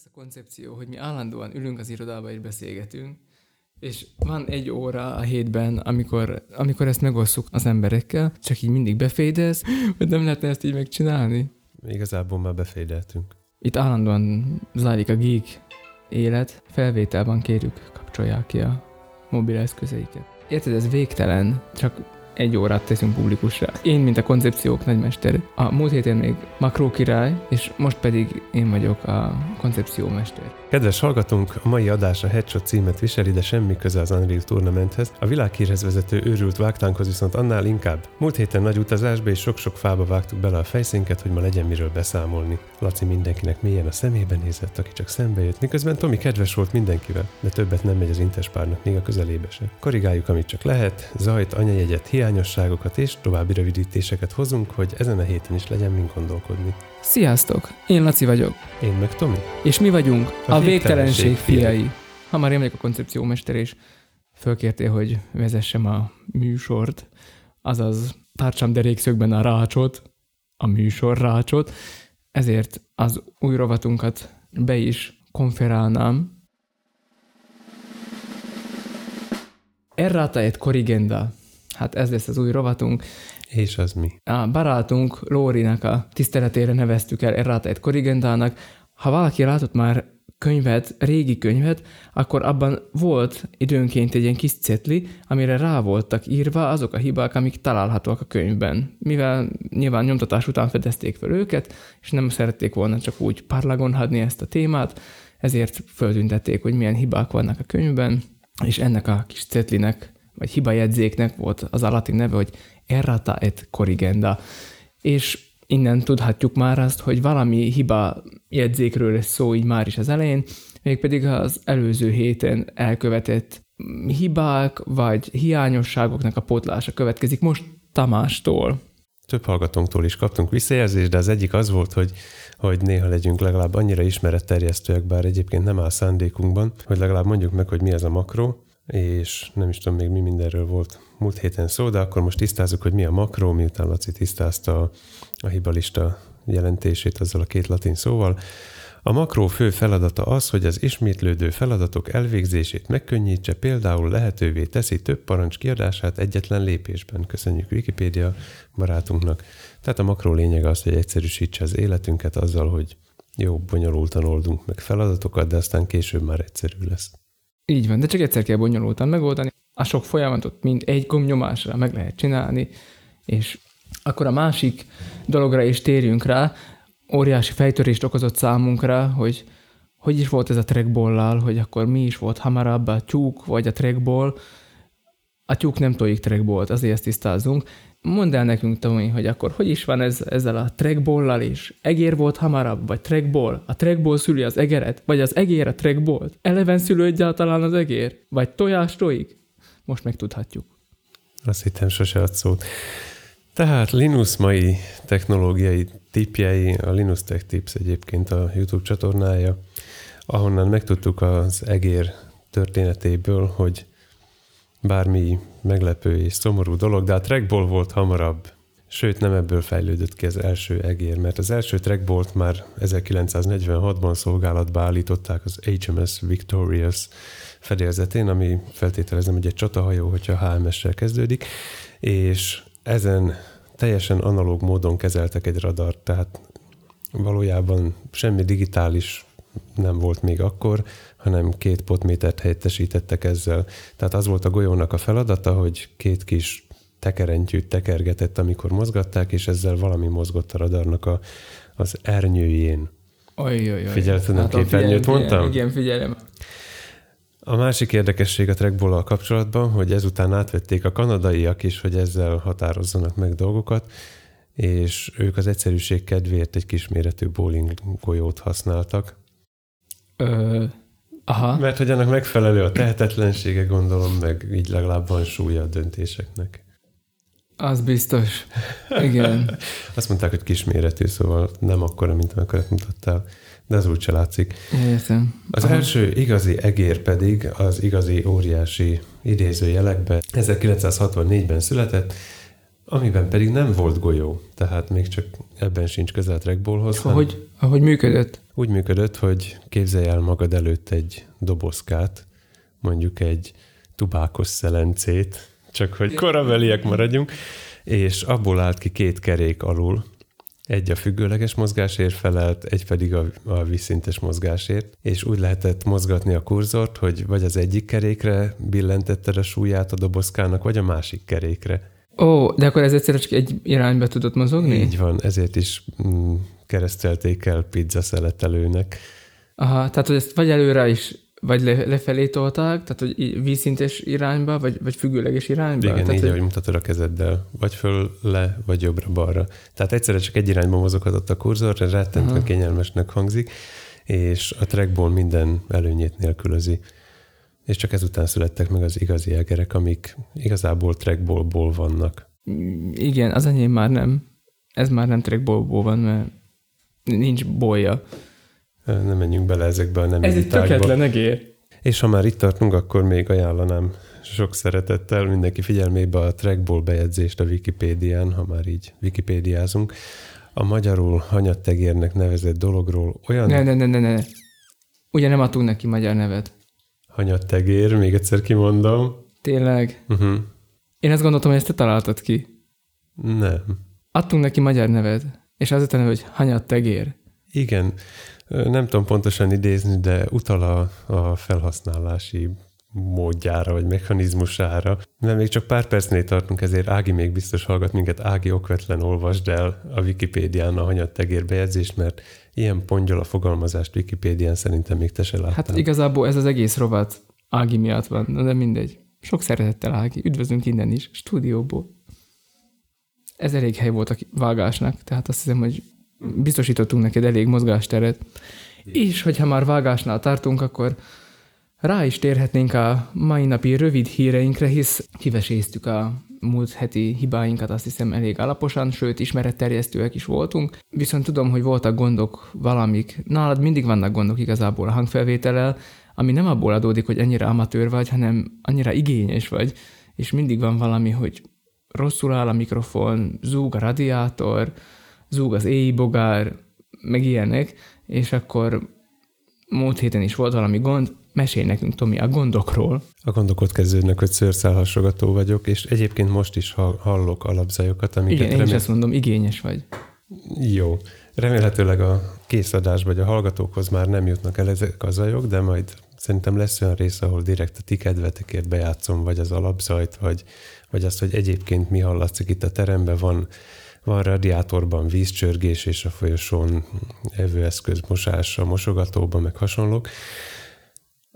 az a koncepció, hogy mi állandóan ülünk az irodába és beszélgetünk, és van egy óra a hétben, amikor, amikor ezt megosszuk az emberekkel, csak így mindig befédez, hogy nem lehetne ezt így megcsinálni. Igazából már befédeltünk. Itt állandóan zajlik a geek élet, felvételben kérjük, kapcsolják ki a mobil eszközeiket. Érted, ez végtelen, csak egy órát teszünk publikusra. Én, mint a koncepciók nagymester, a múlt héten még makró király, és most pedig én vagyok a koncepciómester. Kedves hallgatónk, a mai adás a Headshot címet viseli, de semmi köze az Unreal Tournamenthez. A világhírhez vezető őrült vágtánkhoz viszont annál inkább. Múlt héten nagy utazásba és sok-sok fába vágtuk bele a fejszénket, hogy ma legyen miről beszámolni. Laci mindenkinek mélyen a szemébe nézett, aki csak szembe jött, miközben Tomi kedves volt mindenkivel, de többet nem megy az intespárnak, még a közelébe se. Korrigáljuk, amit csak lehet, zajt, anyajegyet, hiányosságokat és további rövidítéseket hozunk, hogy ezen a héten is legyen mind gondolkodni. Sziasztok! Én Laci vagyok, Én meg Tomi. és mi vagyunk a, A végtelenség végtelenség fiai. fiai. Ha már én vagyok a koncepciómester, és fölkértél, hogy vezessem a műsort, azaz tartsam derékszögben a rácsot, a műsor rácsot, ezért az új rovatunkat be is konferálnám. Errata et corrigenda. Hát ez lesz az új rovatunk. És az mi? A barátunk Lórinak a tiszteletére neveztük el Errata et Corrigendának. Ha valaki látott már könyvet, régi könyvet, akkor abban volt időnként egy ilyen kis cetli, amire rá voltak írva azok a hibák, amik találhatóak a könyvben. Mivel nyilván nyomtatás után fedezték fel őket, és nem szerették volna csak úgy parlagon hadni ezt a témát, ezért föltüntették, hogy milyen hibák vannak a könyvben, és ennek a kis cetlinek, vagy hibajegyzéknek volt az a neve, hogy errata et corrigenda. És innen tudhatjuk már azt, hogy valami hiba jegyzékről lesz szó így már is az elején, mégpedig az előző héten elkövetett hibák vagy hiányosságoknak a pótlása következik most Tamástól. Több hallgatónktól is kaptunk visszajelzést, de az egyik az volt, hogy, hogy néha legyünk legalább annyira ismeretterjesztőek, bár egyébként nem áll szándékunkban, hogy legalább mondjuk meg, hogy mi ez a makró, és nem is tudom még mi mindenről volt múlt héten szó, de akkor most tisztázzuk, hogy mi a makró, miután Laci tisztázta a, a hibalista jelentését azzal a két latin szóval. A makró fő feladata az, hogy az ismétlődő feladatok elvégzését megkönnyítse, például lehetővé teszi több parancs kiadását egyetlen lépésben. Köszönjük Wikipédia barátunknak. Tehát a makró lényege az, hogy egyszerűsítse az életünket azzal, hogy jó, bonyolultan oldunk meg feladatokat, de aztán később már egyszerű lesz. Így van, de csak egyszer kell bonyolultan megoldani. A sok folyamatot mind egy gombnyomásra meg lehet csinálni, és akkor a másik dologra is térjünk rá, óriási fejtörést okozott számunkra, hogy hogy is volt ez a trackball hogy akkor mi is volt hamarabb, a tyúk vagy a trackball. A tyúk nem tojik trackballt, azért ezt tisztázzunk. Mondd el nekünk, Tomi, hogy akkor hogy is van ez, ezzel a trackball is? Egér volt hamarabb, vagy trackball? A trackball szüli az egeret, vagy az egér a trackballt? Eleven szülő egyáltalán az egér? Vagy tojás tojik? Most megtudhatjuk. Azt hittem sose ad szót. Tehát Linus mai technológiai tipjei, a Linus Tech Tips egyébként a YouTube csatornája, ahonnan megtudtuk az egér történetéből, hogy bármi meglepő és szomorú dolog, de a trackball volt hamarabb. Sőt, nem ebből fejlődött ki az első egér, mert az első trackballt már 1946-ban szolgálatba állították az HMS Victorious fedélzetén, ami feltételezem, hogy egy csatahajó, hogyha HMS-sel kezdődik, és ezen teljesen analóg módon kezeltek egy radart, tehát valójában semmi digitális nem volt még akkor, hanem két potmétert helyettesítettek ezzel. Tehát az volt a golyónak a feladata, hogy két kis tekerentyűt tekergetett, amikor mozgatták, és ezzel valami mozgott a radarnak a, az ernyőjén. Oj, oj, oj. Figyelted, nem Látom, képernyőt figyelem, mondtam? Igen, figyelem. A másik érdekesség a trackball kapcsolatban, hogy ezután átvették a kanadaiak is, hogy ezzel határozzanak meg dolgokat, és ők az egyszerűség kedvéért egy kisméretű bowling golyót használtak. Ö, aha. Mert hogy annak megfelelő a tehetetlensége, gondolom, meg így legalább van súlya a döntéseknek. Az biztos. Igen. Azt mondták, hogy kisméretű, szóval nem akkora, mint amekkorat mutattál, de az úgyse látszik. Értem. Az Aha. első igazi egér pedig az igazi óriási idézőjelekbe 1964-ben született, amiben pedig nem volt golyó, tehát még csak ebben sincs közel a trackballhoz. Ahogy, ahogy működött. Úgy működött, hogy képzelj el magad előtt egy dobozkát, mondjuk egy tubákos szelencét, csak hogy korabeliek maradjunk, és abból állt ki két kerék alul, egy a függőleges mozgásért felelt, egy pedig a, a vízszintes mozgásért, és úgy lehetett mozgatni a kurzort, hogy vagy az egyik kerékre billentetted a súlyát a dobozkának, vagy a másik kerékre. Ó, de akkor ez egyszerre csak egy irányba tudott mozogni? Így van, ezért is mm, keresztelték el pizza szeletelőnek. Aha, tehát hogy ezt vagy előre is, vagy le, lefelé tolták, tehát hogy vízszintes irányba, vagy, vagy függőleges irányba? Igen, tehát, így, hogy- ahogy mutatod a kezeddel, vagy föl, le, vagy jobbra-balra. Tehát egyszerre csak egy irányba mozoghatott a kurzor, ez rettentően kényelmesnek hangzik, és a trackball minden előnyét nélkülözi. És csak ezután születtek meg az igazi egerek, amik igazából trackballból vannak. Igen, az enyém már nem. Ez már nem trackballból van, mert nincs bolya. Nem menjünk bele ezekbe a nem Ez egy tökéletlen egér. És ha már itt tartunk, akkor még ajánlanám sok szeretettel mindenki figyelmébe a trackball bejegyzést a Wikipédián, ha már így wikipédiázunk. A magyarul hanyattegérnek nevezett dologról olyan Ne, ne, ne, ne, ne. Ugye nem adtunk neki magyar nevet. Hanyattegér, még egyszer kimondom. Tényleg. Uh-huh. Én azt gondoltam, hogy ezt te találtad ki. Nem. Adtunk neki magyar nevet, és az a neve, hogy hanyat tegér. Igen, nem tudom pontosan idézni, de utal a, a felhasználási módjára, vagy mechanizmusára. Mert még csak pár percnél tartunk, ezért Ági még biztos hallgat minket. Ági okvetlen olvasd el a Wikipédián a hanyattegér bejegyzést, mert ilyen pongyol a fogalmazást Wikipédián szerintem még te se láttál. Hát igazából ez az egész rovat Ági miatt van, de mindegy. Sok szeretettel Ági, üdvözlünk innen is, stúdióból. Ez elég hely volt a vágásnak, tehát azt hiszem, hogy biztosítottunk neked elég mozgásteret. És hogyha már vágásnál tartunk, akkor rá is térhetnénk a mai napi rövid híreinkre, hisz kiveséztük a múlt heti hibáinkat, azt hiszem elég alaposan, sőt ismeretterjesztőek is voltunk. Viszont tudom, hogy voltak gondok valamik. Nálad mindig vannak gondok igazából a hangfelvétellel, ami nem abból adódik, hogy ennyire amatőr vagy, hanem annyira igényes vagy, és mindig van valami, hogy rosszul áll a mikrofon, zúg a radiátor, zúg az éji bogár, meg ilyenek, és akkor múlt héten is volt valami gond, mesélj nekünk, Tomi, a gondokról. A gondok ott kezdődnek, hogy szőrszálhasogató vagyok, és egyébként most is ha- hallok alapzajokat, amiket Igen, én is remél- ezt mondom, igényes vagy. Jó. Remélhetőleg a készadás vagy a hallgatókhoz már nem jutnak el ezek a zajok, de majd szerintem lesz olyan rész, ahol direkt a ti kedvetekért bejátszom, vagy az alapzajt, vagy, vagy azt, hogy egyébként mi hallatszik itt a teremben, van, van radiátorban vízcsörgés, és a folyosón evőeszköz mosása, mosogatóban, meg hasonlók,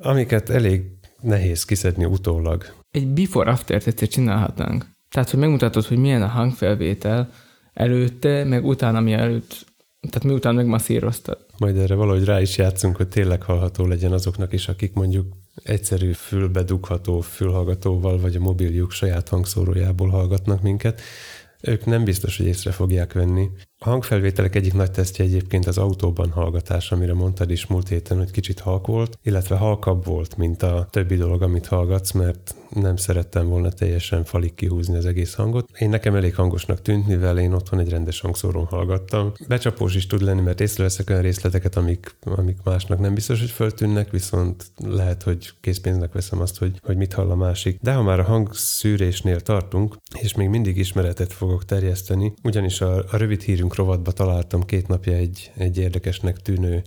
amiket elég nehéz kiszedni utólag. Egy before-after-t egyszer csinálhatnánk. Tehát, hogy megmutatod, hogy milyen a hangfelvétel előtte, meg utána, mi előtt, tehát miután megmasszíroztad. Majd erre valahogy rá is játszunk, hogy tényleg hallható legyen azoknak is, akik mondjuk egyszerű fülbedugható fülhallgatóval, vagy a mobiljuk saját hangszórójából hallgatnak minket. Ők nem biztos, hogy észre fogják venni. A hangfelvételek egyik nagy tesztje egyébként az autóban hallgatás, amire mondtad is múlt héten, hogy kicsit halk volt, illetve halkabb volt, mint a többi dolog, amit hallgatsz, mert nem szerettem volna teljesen falig kihúzni az egész hangot. Én nekem elég hangosnak tűnt, mivel én otthon egy rendes hangszórón hallgattam. Becsapós is tud lenni, mert észreveszek olyan részleteket, amik, amik másnak nem biztos, hogy föltűnnek, viszont lehet, hogy készpénznek veszem azt, hogy, hogy mit hall a másik. De ha már a hangszűrésnél tartunk, és még mindig ismeretet fogok terjeszteni, ugyanis a, a rövid hírünk rovatba találtam két napja egy, egy érdekesnek tűnő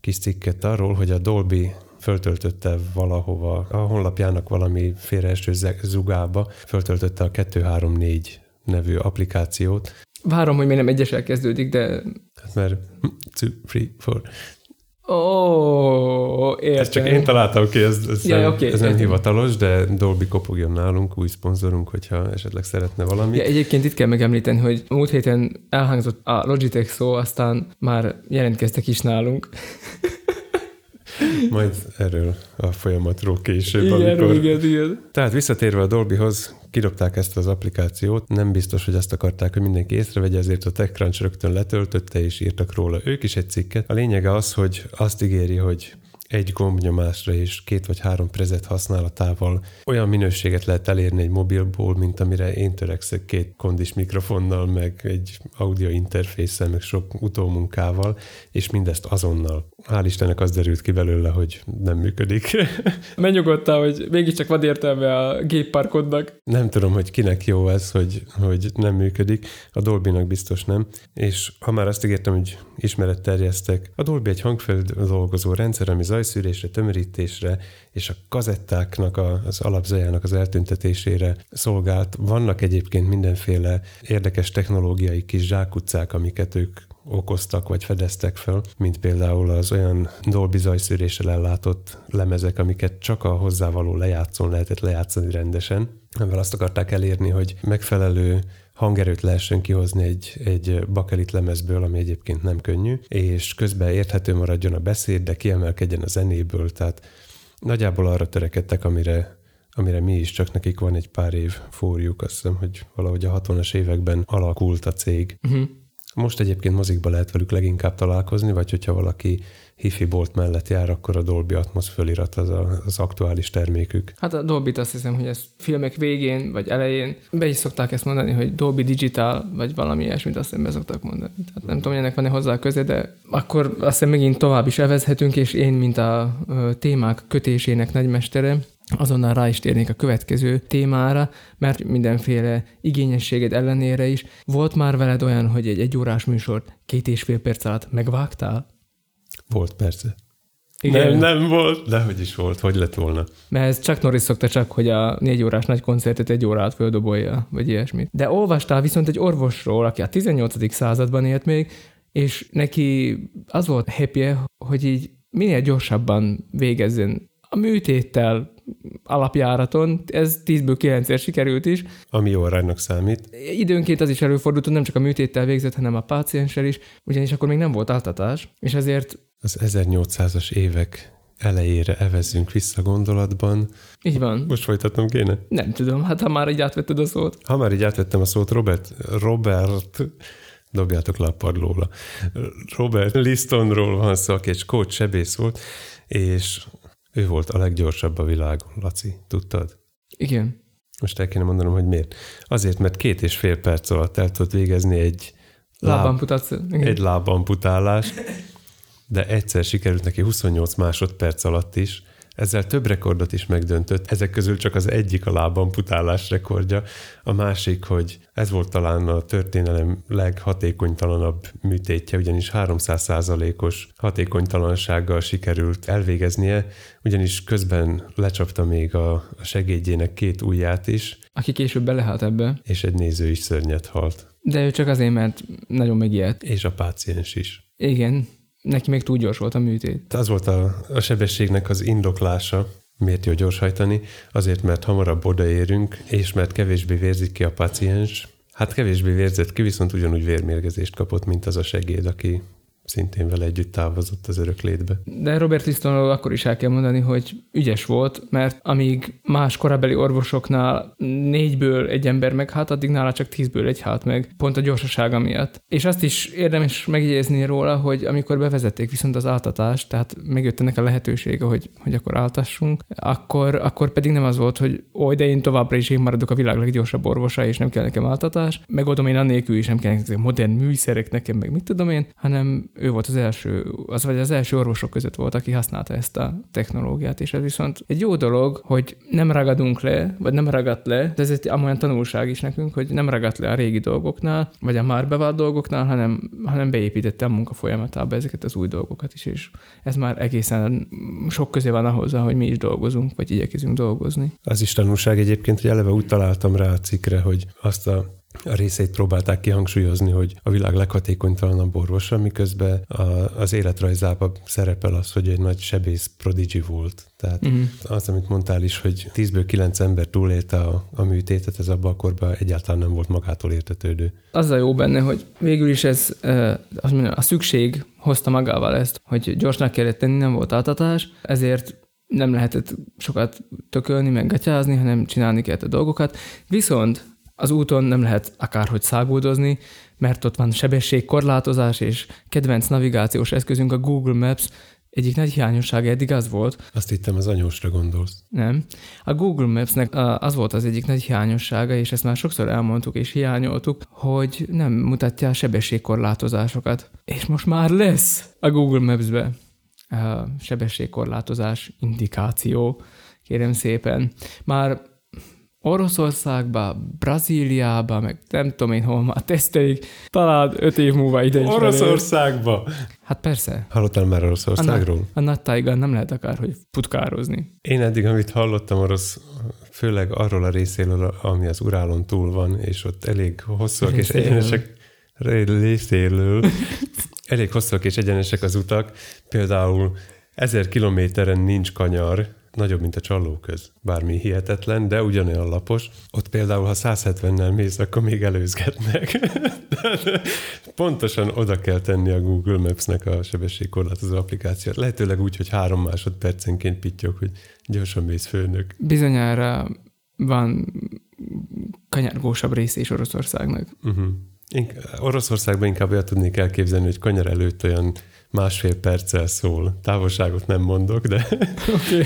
kis cikket arról, hogy a Dolby föltöltötte valahova, a honlapjának valami félreeső zugába, föltöltötte a 234 nevű applikációt, Várom, hogy még nem egyesel kezdődik, de... hát mert two, three, four. Ó, értem. Ezt csak én találtam ki, ez, ez, Ja, nem, oké, ez nem értem. hivatalos, de Dolby kopogjon nálunk, új szponzorunk, hogyha esetleg szeretne valamit. Ja, egyébként itt kell megemlíteni, hogy múlt héten elhangzott a Logitech szó, aztán már jelentkeztek is nálunk. Majd erről a folyamatról később, Igen, amikor... igen, igen. Tehát visszatérve a Dolbyhoz, kidobták ezt az applikációt, nem biztos, hogy azt akarták, hogy mindenki észrevegye, ezért a TechCrunch rögtön letöltötte és írtak róla ők is egy cikket. A lényege az, hogy azt ígéri, hogy egy gombnyomásra és két vagy három prezet használatával olyan minőséget lehet elérni egy mobilból, mint amire én törekszek két kondis mikrofonnal, meg egy audio interfészel, meg sok utómunkával, és mindezt azonnal. Hál' Istennek az derült ki belőle, hogy nem működik. Megnyugodtál, hogy mégiscsak vad értelme a gépparkodnak. Nem tudom, hogy kinek jó ez, hogy, hogy nem működik. A Dolby-nak biztos nem. És ha már azt ígértem, hogy ismeretterjesztek, a Dolby egy hangfeldolgozó rendszer, ami zajszűrésre, tömörítésre és a kazettáknak a, az alapzajának az eltüntetésére szolgált. Vannak egyébként mindenféle érdekes technológiai kis zsákutcák, amiket ők okoztak vagy fedeztek fel, mint például az olyan Dolby zajszűréssel ellátott lemezek, amiket csak a hozzávaló lejátszón lehetett lejátszani rendesen, amivel azt akarták elérni, hogy megfelelő hangerőt lehessen kihozni egy, egy bakelit lemezből, ami egyébként nem könnyű, és közben érthető maradjon a beszéd, de kiemelkedjen a zenéből, tehát nagyjából arra törekedtek, amire amire mi is, csak nekik van egy pár év fórjuk, azt hiszem, hogy valahogy a 60-as években alakult a cég. Uh-huh. Most egyébként mozikba lehet velük leginkább találkozni, vagy hogyha valaki hifi bolt mellett jár, akkor a Dolby Atmos fölirat az a, az aktuális termékük. Hát a dolby azt hiszem, hogy ez filmek végén vagy elején be is szokták ezt mondani, hogy Dolby Digital, vagy valami ilyesmit azt hiszem be szoktak mondani. Tehát nem tudom, hogy ennek van-e hozzá köze, de akkor azt hiszem megint tovább is evezhetünk, és én, mint a témák kötésének nagymestere, azonnal rá is térnék a következő témára, mert mindenféle igényességed ellenére is. Volt már veled olyan, hogy egy egyórás műsort két és fél perc alatt megvágtál? Volt, persze. Igen. Nem, nem volt, de hogy is volt, hogy lett volna. Mert ez csak Norris szokta csak, hogy a négy órás nagy koncertet egy órát földobolja, vagy ilyesmit. De olvastál viszont egy orvosról, aki a 18. században élt még, és neki az volt happy hogy így minél gyorsabban végezzen a műtéttel alapjáraton, ez 10-ből 9 sikerült is. Ami jó aránynak számít. Időnként az is előfordult, hogy nem csak a műtéttel végzett, hanem a pácienssel is, ugyanis akkor még nem volt áltatás, és ezért... Az 1800-as évek elejére evezzünk vissza gondolatban. Így van. Most folytatnom kéne? Nem tudom, hát ha már így átvetted a szót. Ha már így átvettem a szót, Robert, Robert dobjátok le a padlóra. Robert Listonról van szó, aki egy coach sebész volt, és ő volt a leggyorsabb a világon, Laci, tudtad? Igen. Most el kéne mondanom, hogy miért. Azért, mert két és fél perc alatt el tudott végezni egy lábamputáció. Egy lábamputálás, de egyszer sikerült neki 28 másodperc alatt is, ezzel több rekordot is megdöntött, ezek közül csak az egyik a lábamputálás rekordja, a másik, hogy ez volt talán a történelem leghatékonytalanabb műtétje, ugyanis 300%-os hatékonytalansággal sikerült elvégeznie, ugyanis közben lecsapta még a segédjének két ujját is. Aki később belehalt ebbe. És egy néző is szörnyet halt. De ő csak azért, mert nagyon megijedt. És a páciens is. Igen, neki még túl gyors volt a műtét. Az volt a, a sebességnek az indoklása, miért jó gyorshajtani, azért, mert hamarabb odaérünk, és mert kevésbé vérzik ki a paciens. Hát kevésbé vérzett ki, viszont ugyanúgy vérmérgezést kapott, mint az a segéd, aki szintén vele együtt távozott az örök létbe. De Robert Listonról akkor is el kell mondani, hogy ügyes volt, mert amíg más korabeli orvosoknál négyből egy ember meghalt, addig nála csak tízből egy halt meg, pont a gyorsasága miatt. És azt is érdemes megjegyezni róla, hogy amikor bevezették viszont az áltatást, tehát megjött ennek a lehetősége, hogy, hogy akkor áltassunk, akkor, akkor pedig nem az volt, hogy oly, de én továbbra is én maradok a világ leggyorsabb orvosa, és nem kell nekem áltatás, megoldom én annélkül is, nem kell nekem modern műszerek nekem, meg mit tudom én, hanem ő volt az első, az vagy az első orvosok között volt, aki használta ezt a technológiát, és ez viszont egy jó dolog, hogy nem ragadunk le, vagy nem ragadt le, de ez egy amolyan tanulság is nekünk, hogy nem ragadt le a régi dolgoknál, vagy a már bevált dolgoknál, hanem, hanem beépítette a munka folyamatába ezeket az új dolgokat is, és ez már egészen sok közé van ahhoz, hogy mi is dolgozunk, vagy igyekezünk dolgozni. Az is tanulság egyébként, hogy eleve úgy találtam rá a cikkre, hogy azt a a részeit próbálták kihangsúlyozni, hogy a világ leghatékonytalanabb orvosa, miközben a, az életrajzában szerepel az, hogy egy nagy sebész prodigy volt. Tehát uh-huh. az, amit mondtál is, hogy 10-ből 9 ember túlélte a, a műtétet, ez abban a korban egyáltalán nem volt magától értetődő. Az a jó benne, hogy végül is ez a szükség hozta magával ezt, hogy gyorsnak kellett tenni, nem volt áltatás, ezért nem lehetett sokat tökölni, meg gatyázni, hanem csinálni kellett a dolgokat. Viszont az úton nem lehet akárhogy száguldozni, mert ott van sebességkorlátozás, és kedvenc navigációs eszközünk a Google Maps egyik nagy hiányossága eddig az volt, Azt hittem, az anyósra gondolsz. nem, a Google Maps-nek az volt az egyik nagy hiányossága, és ezt már sokszor elmondtuk és hiányoltuk, hogy nem mutatja a sebességkorlátozásokat. És most már lesz a Google Maps-be a sebességkorlátozás indikáció, kérem szépen. Már Oroszországba, Brazíliába, meg nem tudom én hol már tesztelik, talán öt év múlva ide is. Oroszországba! Hát persze. Hallottál már A, Oroszországról? nagy- a nagy tájgán nem lehet akárhogy futkározni. Én eddig, amit hallottam orosz, főleg arról a részéről, ami az Urálon túl van, és ott elég hosszúak és egyenesek, részéről, elég hosszúak és egyenesek az utak. Például ezer kilométeren nincs kanyar, nagyobb, mint a csallóköz. Bármi hihetetlen, de ugyanolyan lapos. Ott például, ha 170-nel mész, akkor még előzgetnek. Pontosan oda kell tenni a Google Maps-nek a sebességkorlátozó applikációt. Lehetőleg úgy, hogy három másodpercenként pittyog, hogy gyorsan mész főnök. Bizonyára van kanyargósabb része is Oroszországnak. Uh-huh. Ink- Oroszországban inkább olyat tudnék elképzelni, hogy kanyar előtt olyan másfél perccel szól. Távolságot nem mondok, de. Okay.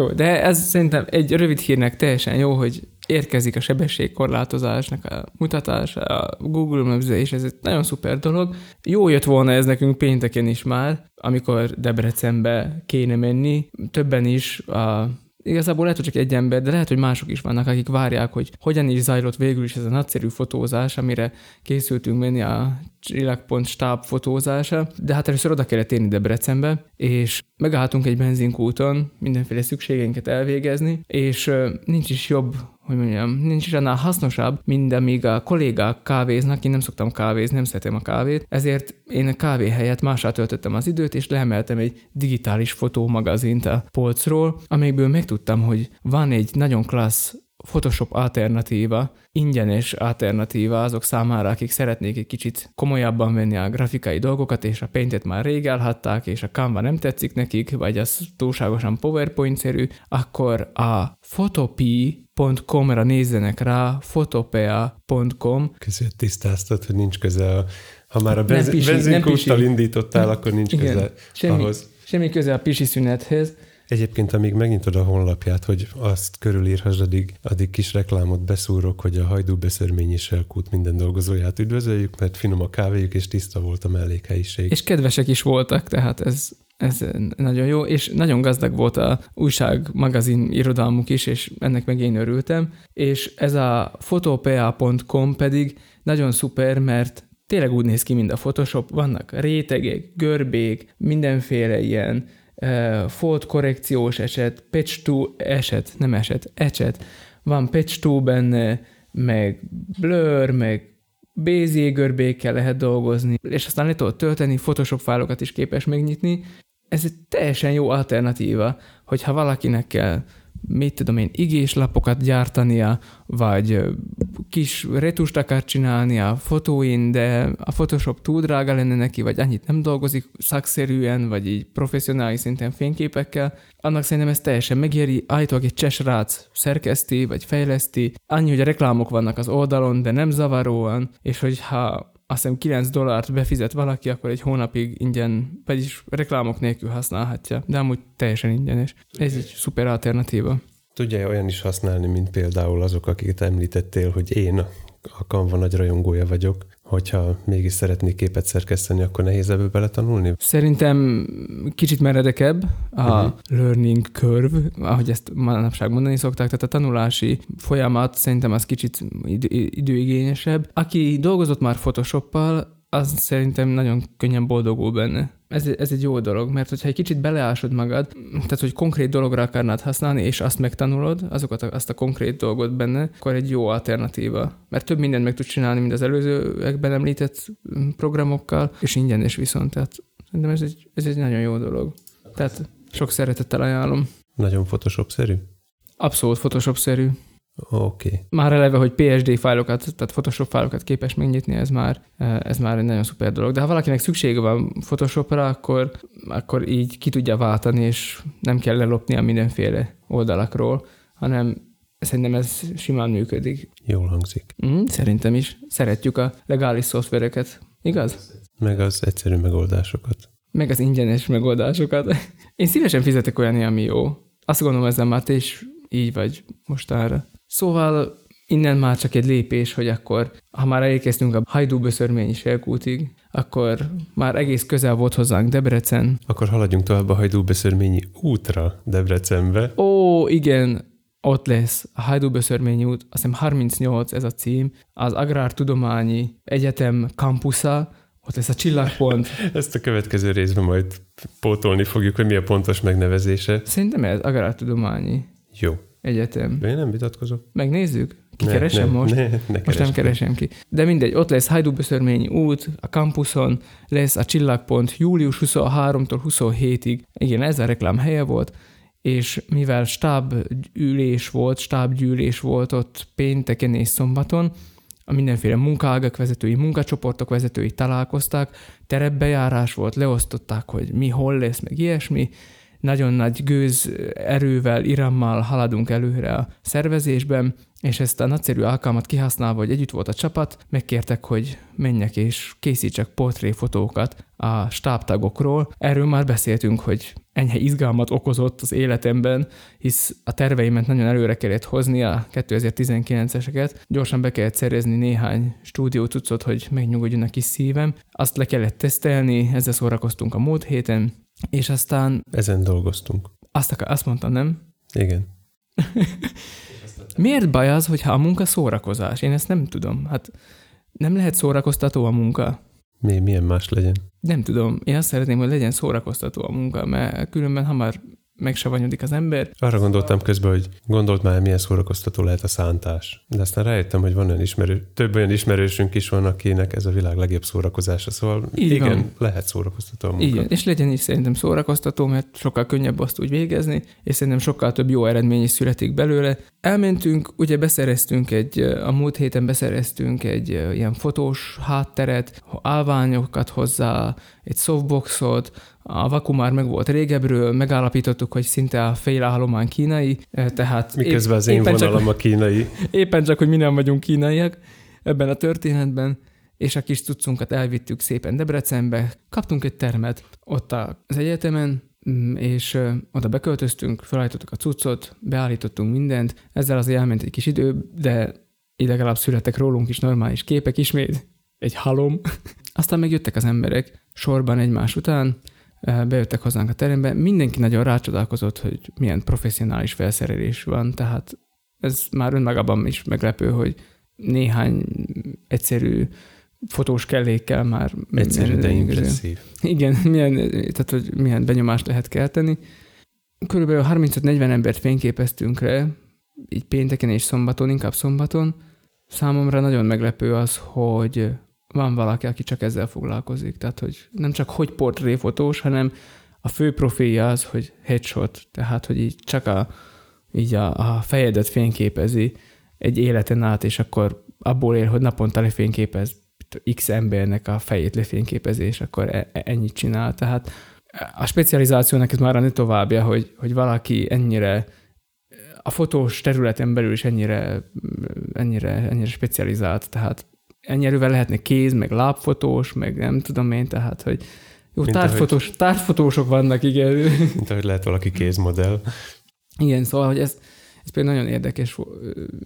Jó, de ez szerintem egy rövid hírnek teljesen jó, hogy érkezik a sebességkorlátozásnak a mutatása a Google maps és ez egy nagyon szuper dolog. Jó jött volna ez nekünk pénteken is már, amikor Debrecenbe kéne menni. Többen is a Igazából lehet, hogy csak egy ember, de lehet, hogy mások is vannak, akik várják, hogy hogyan is zajlott végül is ez a nagyszerű fotózás, amire készültünk menni a csillagpont stáb fotózása, de hát először oda kellett érni Debrecenbe, és megálltunk egy benzinkúton mindenféle szükségeinket elvégezni, és nincs is jobb hogy mondjam, nincs is annál hasznosabb, mint amíg a kollégák kávéznak, én nem szoktam kávézni, nem szeretem a kávét, ezért én a kávé helyett másra töltöttem az időt, és leemeltem egy digitális fotómagazint a polcról, amelyikből megtudtam, hogy van egy nagyon klassz Photoshop alternatíva, ingyenes alternatíva azok számára, akik szeretnék egy kicsit komolyabban venni a grafikai dolgokat, és a Paintet már rég elhatták, és a Canva nem tetszik nekik, vagy az túlságosan PowerPoint-szerű, akkor a photopea.com-ra nézzenek rá, photopea.com, között tisztáztad, hogy nincs köze a... Ha már a Nem benz- benzinkúttal indítottál, akkor nincs Igen, köze semmi, ahhoz. semmi köze a pisi szünethez. Egyébként, amíg megnyitod a honlapját, hogy azt körülírhass, addig, addig kis reklámot beszúrok, hogy a Hajdú Beszörményi Selkút minden dolgozóját üdvözöljük, mert finom a kávéjuk, és tiszta volt a mellékhelyiség. És kedvesek is voltak, tehát ez, ez nagyon jó, és nagyon gazdag volt a újság, magazin irodalmuk is, és ennek meg én örültem, és ez a photopea.com pedig nagyon szuper, mert tényleg úgy néz ki, mint a Photoshop, vannak rétegek, görbék, mindenféle ilyen fold korrekciós eset, patch to eset, nem eset, ecset, van patch to benne, meg blur, meg Bézier görbékkel lehet dolgozni, és aztán le tudod tölteni, Photoshop fájlokat is képes megnyitni. Ez egy teljesen jó alternatíva, hogyha valakinek kell mit tudom én, igés lapokat gyártania, vagy kis retust akar csinálni a fotóin, de a Photoshop túl drága lenne neki, vagy annyit nem dolgozik szakszerűen, vagy így professzionális szinten fényképekkel, annak szerintem ez teljesen megéri, állítólag egy csesrác szerkeszti, vagy fejleszti, annyi, hogy a reklámok vannak az oldalon, de nem zavaróan, és hogyha azt hiszem 9 dollárt befizet valaki, akkor egy hónapig ingyen, vagyis reklámok nélkül használhatja, de amúgy teljesen ingyenes. Ez egy szuper alternatíva. Tudja olyan is használni, mint például azok, akiket említettél, hogy én a Canva nagy rajongója vagyok, hogyha mégis szeretnék képet szerkeszteni, akkor nehéz ebből beletanulni? Szerintem kicsit meredekebb a uh-huh. learning curve, ahogy ezt manapság mondani szokták, tehát a tanulási folyamat szerintem az kicsit id- időigényesebb. Aki dolgozott már Photoshoppal, az szerintem nagyon könnyen boldogul benne. Ez, ez egy jó dolog, mert hogyha egy kicsit beleásod magad, tehát hogy konkrét dologra akarnád használni, és azt megtanulod, azokat a, azt a konkrét dolgot benne, akkor egy jó alternatíva. Mert több mindent meg tud csinálni, mint az előzőekben említett programokkal, és ingyenes viszont. Tehát szerintem ez egy, ez egy nagyon jó dolog. Tehát sok szeretettel ajánlom. Nagyon Photoshop-szerű? Abszolút Photoshop-szerű. Oké. Okay. Már eleve, hogy PSD fájlokat, tehát Photoshop fájlokat képes megnyitni, ez már, ez már egy nagyon szuper dolog. De ha valakinek szüksége van Photoshopra, akkor, akkor így ki tudja váltani, és nem kell lelopni a mindenféle oldalakról, hanem szerintem ez simán működik. Jól hangzik. Mm, szerintem is. Szeretjük a legális szoftvereket. Igaz? Meg az egyszerű megoldásokat. meg az ingyenes megoldásokat. Én szívesen fizetek olyan, ami jó. Azt gondolom ezzel már te is így vagy mostanra. Szóval innen már csak egy lépés, hogy akkor, ha már elérkeztünk a Hajdú-Böszörményi Selkútig, akkor már egész közel volt hozzánk Debrecen. Akkor haladjunk tovább a Hajdú-Beszörményi útra Debrecenbe. Ó, igen, ott lesz a Hajdú-Beszörményi út, azt hiszem 38 ez a cím, az Agrártudományi Egyetem kampusza, ott lesz a csillagpont. Ezt a következő részben majd pótolni fogjuk, hogy mi a pontos megnevezése. Szerintem ez Agrártudományi Jó. Egyetem. Én nem vitatkozok. Megnézzük? Kikeresem ne, most? Ne, ne Most nem keresem ki. De mindegy, ott lesz Hajdúböszörményi út, a kampuszon lesz a csillagpont július 23-tól 27-ig. Igen, ez a reklám helye volt, és mivel stábülés volt, stábgyűlés volt ott pénteken és szombaton, a mindenféle munkaágak vezetői, munkacsoportok vezetői találkoztak, terepbejárás volt, leosztották, hogy mi hol lesz, meg ilyesmi, nagyon nagy gőz erővel, irammal haladunk előre a szervezésben, és ezt a nagyszerű alkalmat kihasználva, hogy együtt volt a csapat, megkértek, hogy menjek és készítsek portréfotókat a stábtagokról. Erről már beszéltünk, hogy enyhe izgalmat okozott az életemben, hisz a terveimet nagyon előre kellett hozni, a 2019-eseket. Gyorsan be kellett szerezni néhány stúdió cuccot, hogy megnyugodjon a kis szívem. Azt le kellett tesztelni, ezzel szórakoztunk a múlt héten, és aztán Ezen dolgoztunk. azt, akar, azt mondtam, nem? Igen. Miért baj az, hogyha a munka szórakozás? Én ezt nem tudom. Hát nem lehet szórakoztató a munka. Mi, milyen más legyen? Nem tudom. Én azt szeretném, hogy legyen szórakoztató a munka, mert különben hamar megsavanyodik az ember. Arra gondoltam közben, hogy gondolt már, milyen szórakoztató lehet a szántás. De aztán rájöttem, hogy van olyan ismerő, több olyan ismerősünk is van, akinek ez a világ legjobb szórakozása. Szóval Így igen, van. lehet szórakoztató a munka. Igen, és legyen is szerintem szórakoztató, mert sokkal könnyebb azt úgy végezni, és szerintem sokkal több jó eredmény is születik belőle. Elmentünk, ugye beszereztünk egy, a múlt héten beszereztünk egy ilyen fotós hátteret, állványokat hozzá, egy softboxot, a vaku már meg volt régebről, megállapítottuk, hogy szinte a fél állomány kínai, ö, tehát Miközben az én éppen csak- vonalam a kínai. Éppen csak, hogy mi nem vagyunk kínaiak ebben a történetben, és a kis cuccunkat elvittük szépen Debrecenbe, kaptunk egy termet ott az egyetemen, mm, és oda beköltöztünk, felállítottuk a cuccot, beállítottunk mindent, ezzel azért elment egy kis idő, de így legalább születtek rólunk is normális képek ismét, egy halom. Aztán megjöttek az emberek sorban egymás után, bejöttek hozzánk a terembe, mindenki nagyon rácsodálkozott, hogy milyen professzionális felszerelés van, tehát ez már önmagában is meglepő, hogy néhány egyszerű fotós kellékkel már Egyszerű, de impresszív. Igen, milyen, tehát hogy milyen benyomást lehet kelteni. Körülbelül 35-40 embert fényképeztünk le, így pénteken és szombaton, inkább szombaton. Számomra nagyon meglepő az, hogy van valaki, aki csak ezzel foglalkozik. Tehát, hogy nem csak hogy portréfotós, hanem a fő profilja az, hogy headshot, tehát, hogy így csak a, így a, a fejedet fényképezi egy életen át, és akkor abból él, hogy naponta lefényképez x embernek a fejét lefényképezi, és akkor e- e- ennyit csinál. Tehát a specializációnak ez már a továbbja, hogy, hogy valaki ennyire a fotós területen belül is ennyire, ennyire, ennyire specializált, tehát erővel lehetne kéz, meg lábfotós, meg nem tudom én, tehát, hogy jó, Mint tárfotós, tárfotósok vannak, igen. Mint ahogy lehet valaki kézmodell. Igen, szóval, hogy ez, ez például nagyon érdekes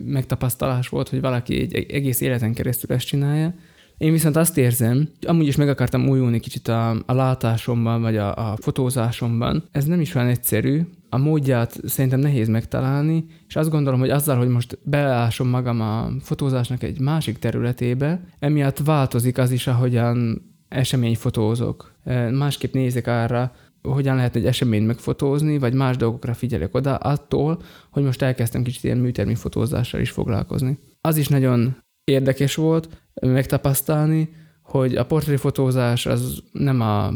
megtapasztalás volt, hogy valaki egy egy egész életen keresztül ezt csinálja. Én viszont azt érzem, amúgy is meg akartam újulni kicsit a, a látásomban, vagy a, a fotózásomban. Ez nem is olyan egyszerű. A módját szerintem nehéz megtalálni, és azt gondolom, hogy azzal, hogy most belásom magam a fotózásnak egy másik területébe, emiatt változik az is, ahogyan eseményfotózok. E, Másképp nézek arra, hogyan lehet egy eseményt megfotózni, vagy más dolgokra figyelek oda, attól, hogy most elkezdtem kicsit ilyen műtermi fotózással is foglalkozni. Az is nagyon érdekes volt megtapasztalni, hogy a portréfotózás az nem a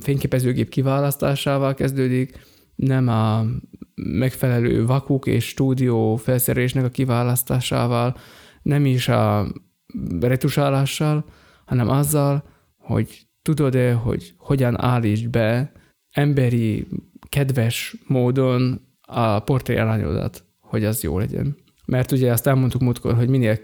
fényképezőgép kiválasztásával kezdődik, nem a megfelelő vakuk és stúdió felszerelésnek a kiválasztásával, nem is a retusálással, hanem azzal, hogy tudod-e, hogy hogyan állítsd be emberi, kedves módon a portréalányodat, hogy az jó legyen. Mert ugye azt elmondtuk múltkor, hogy minél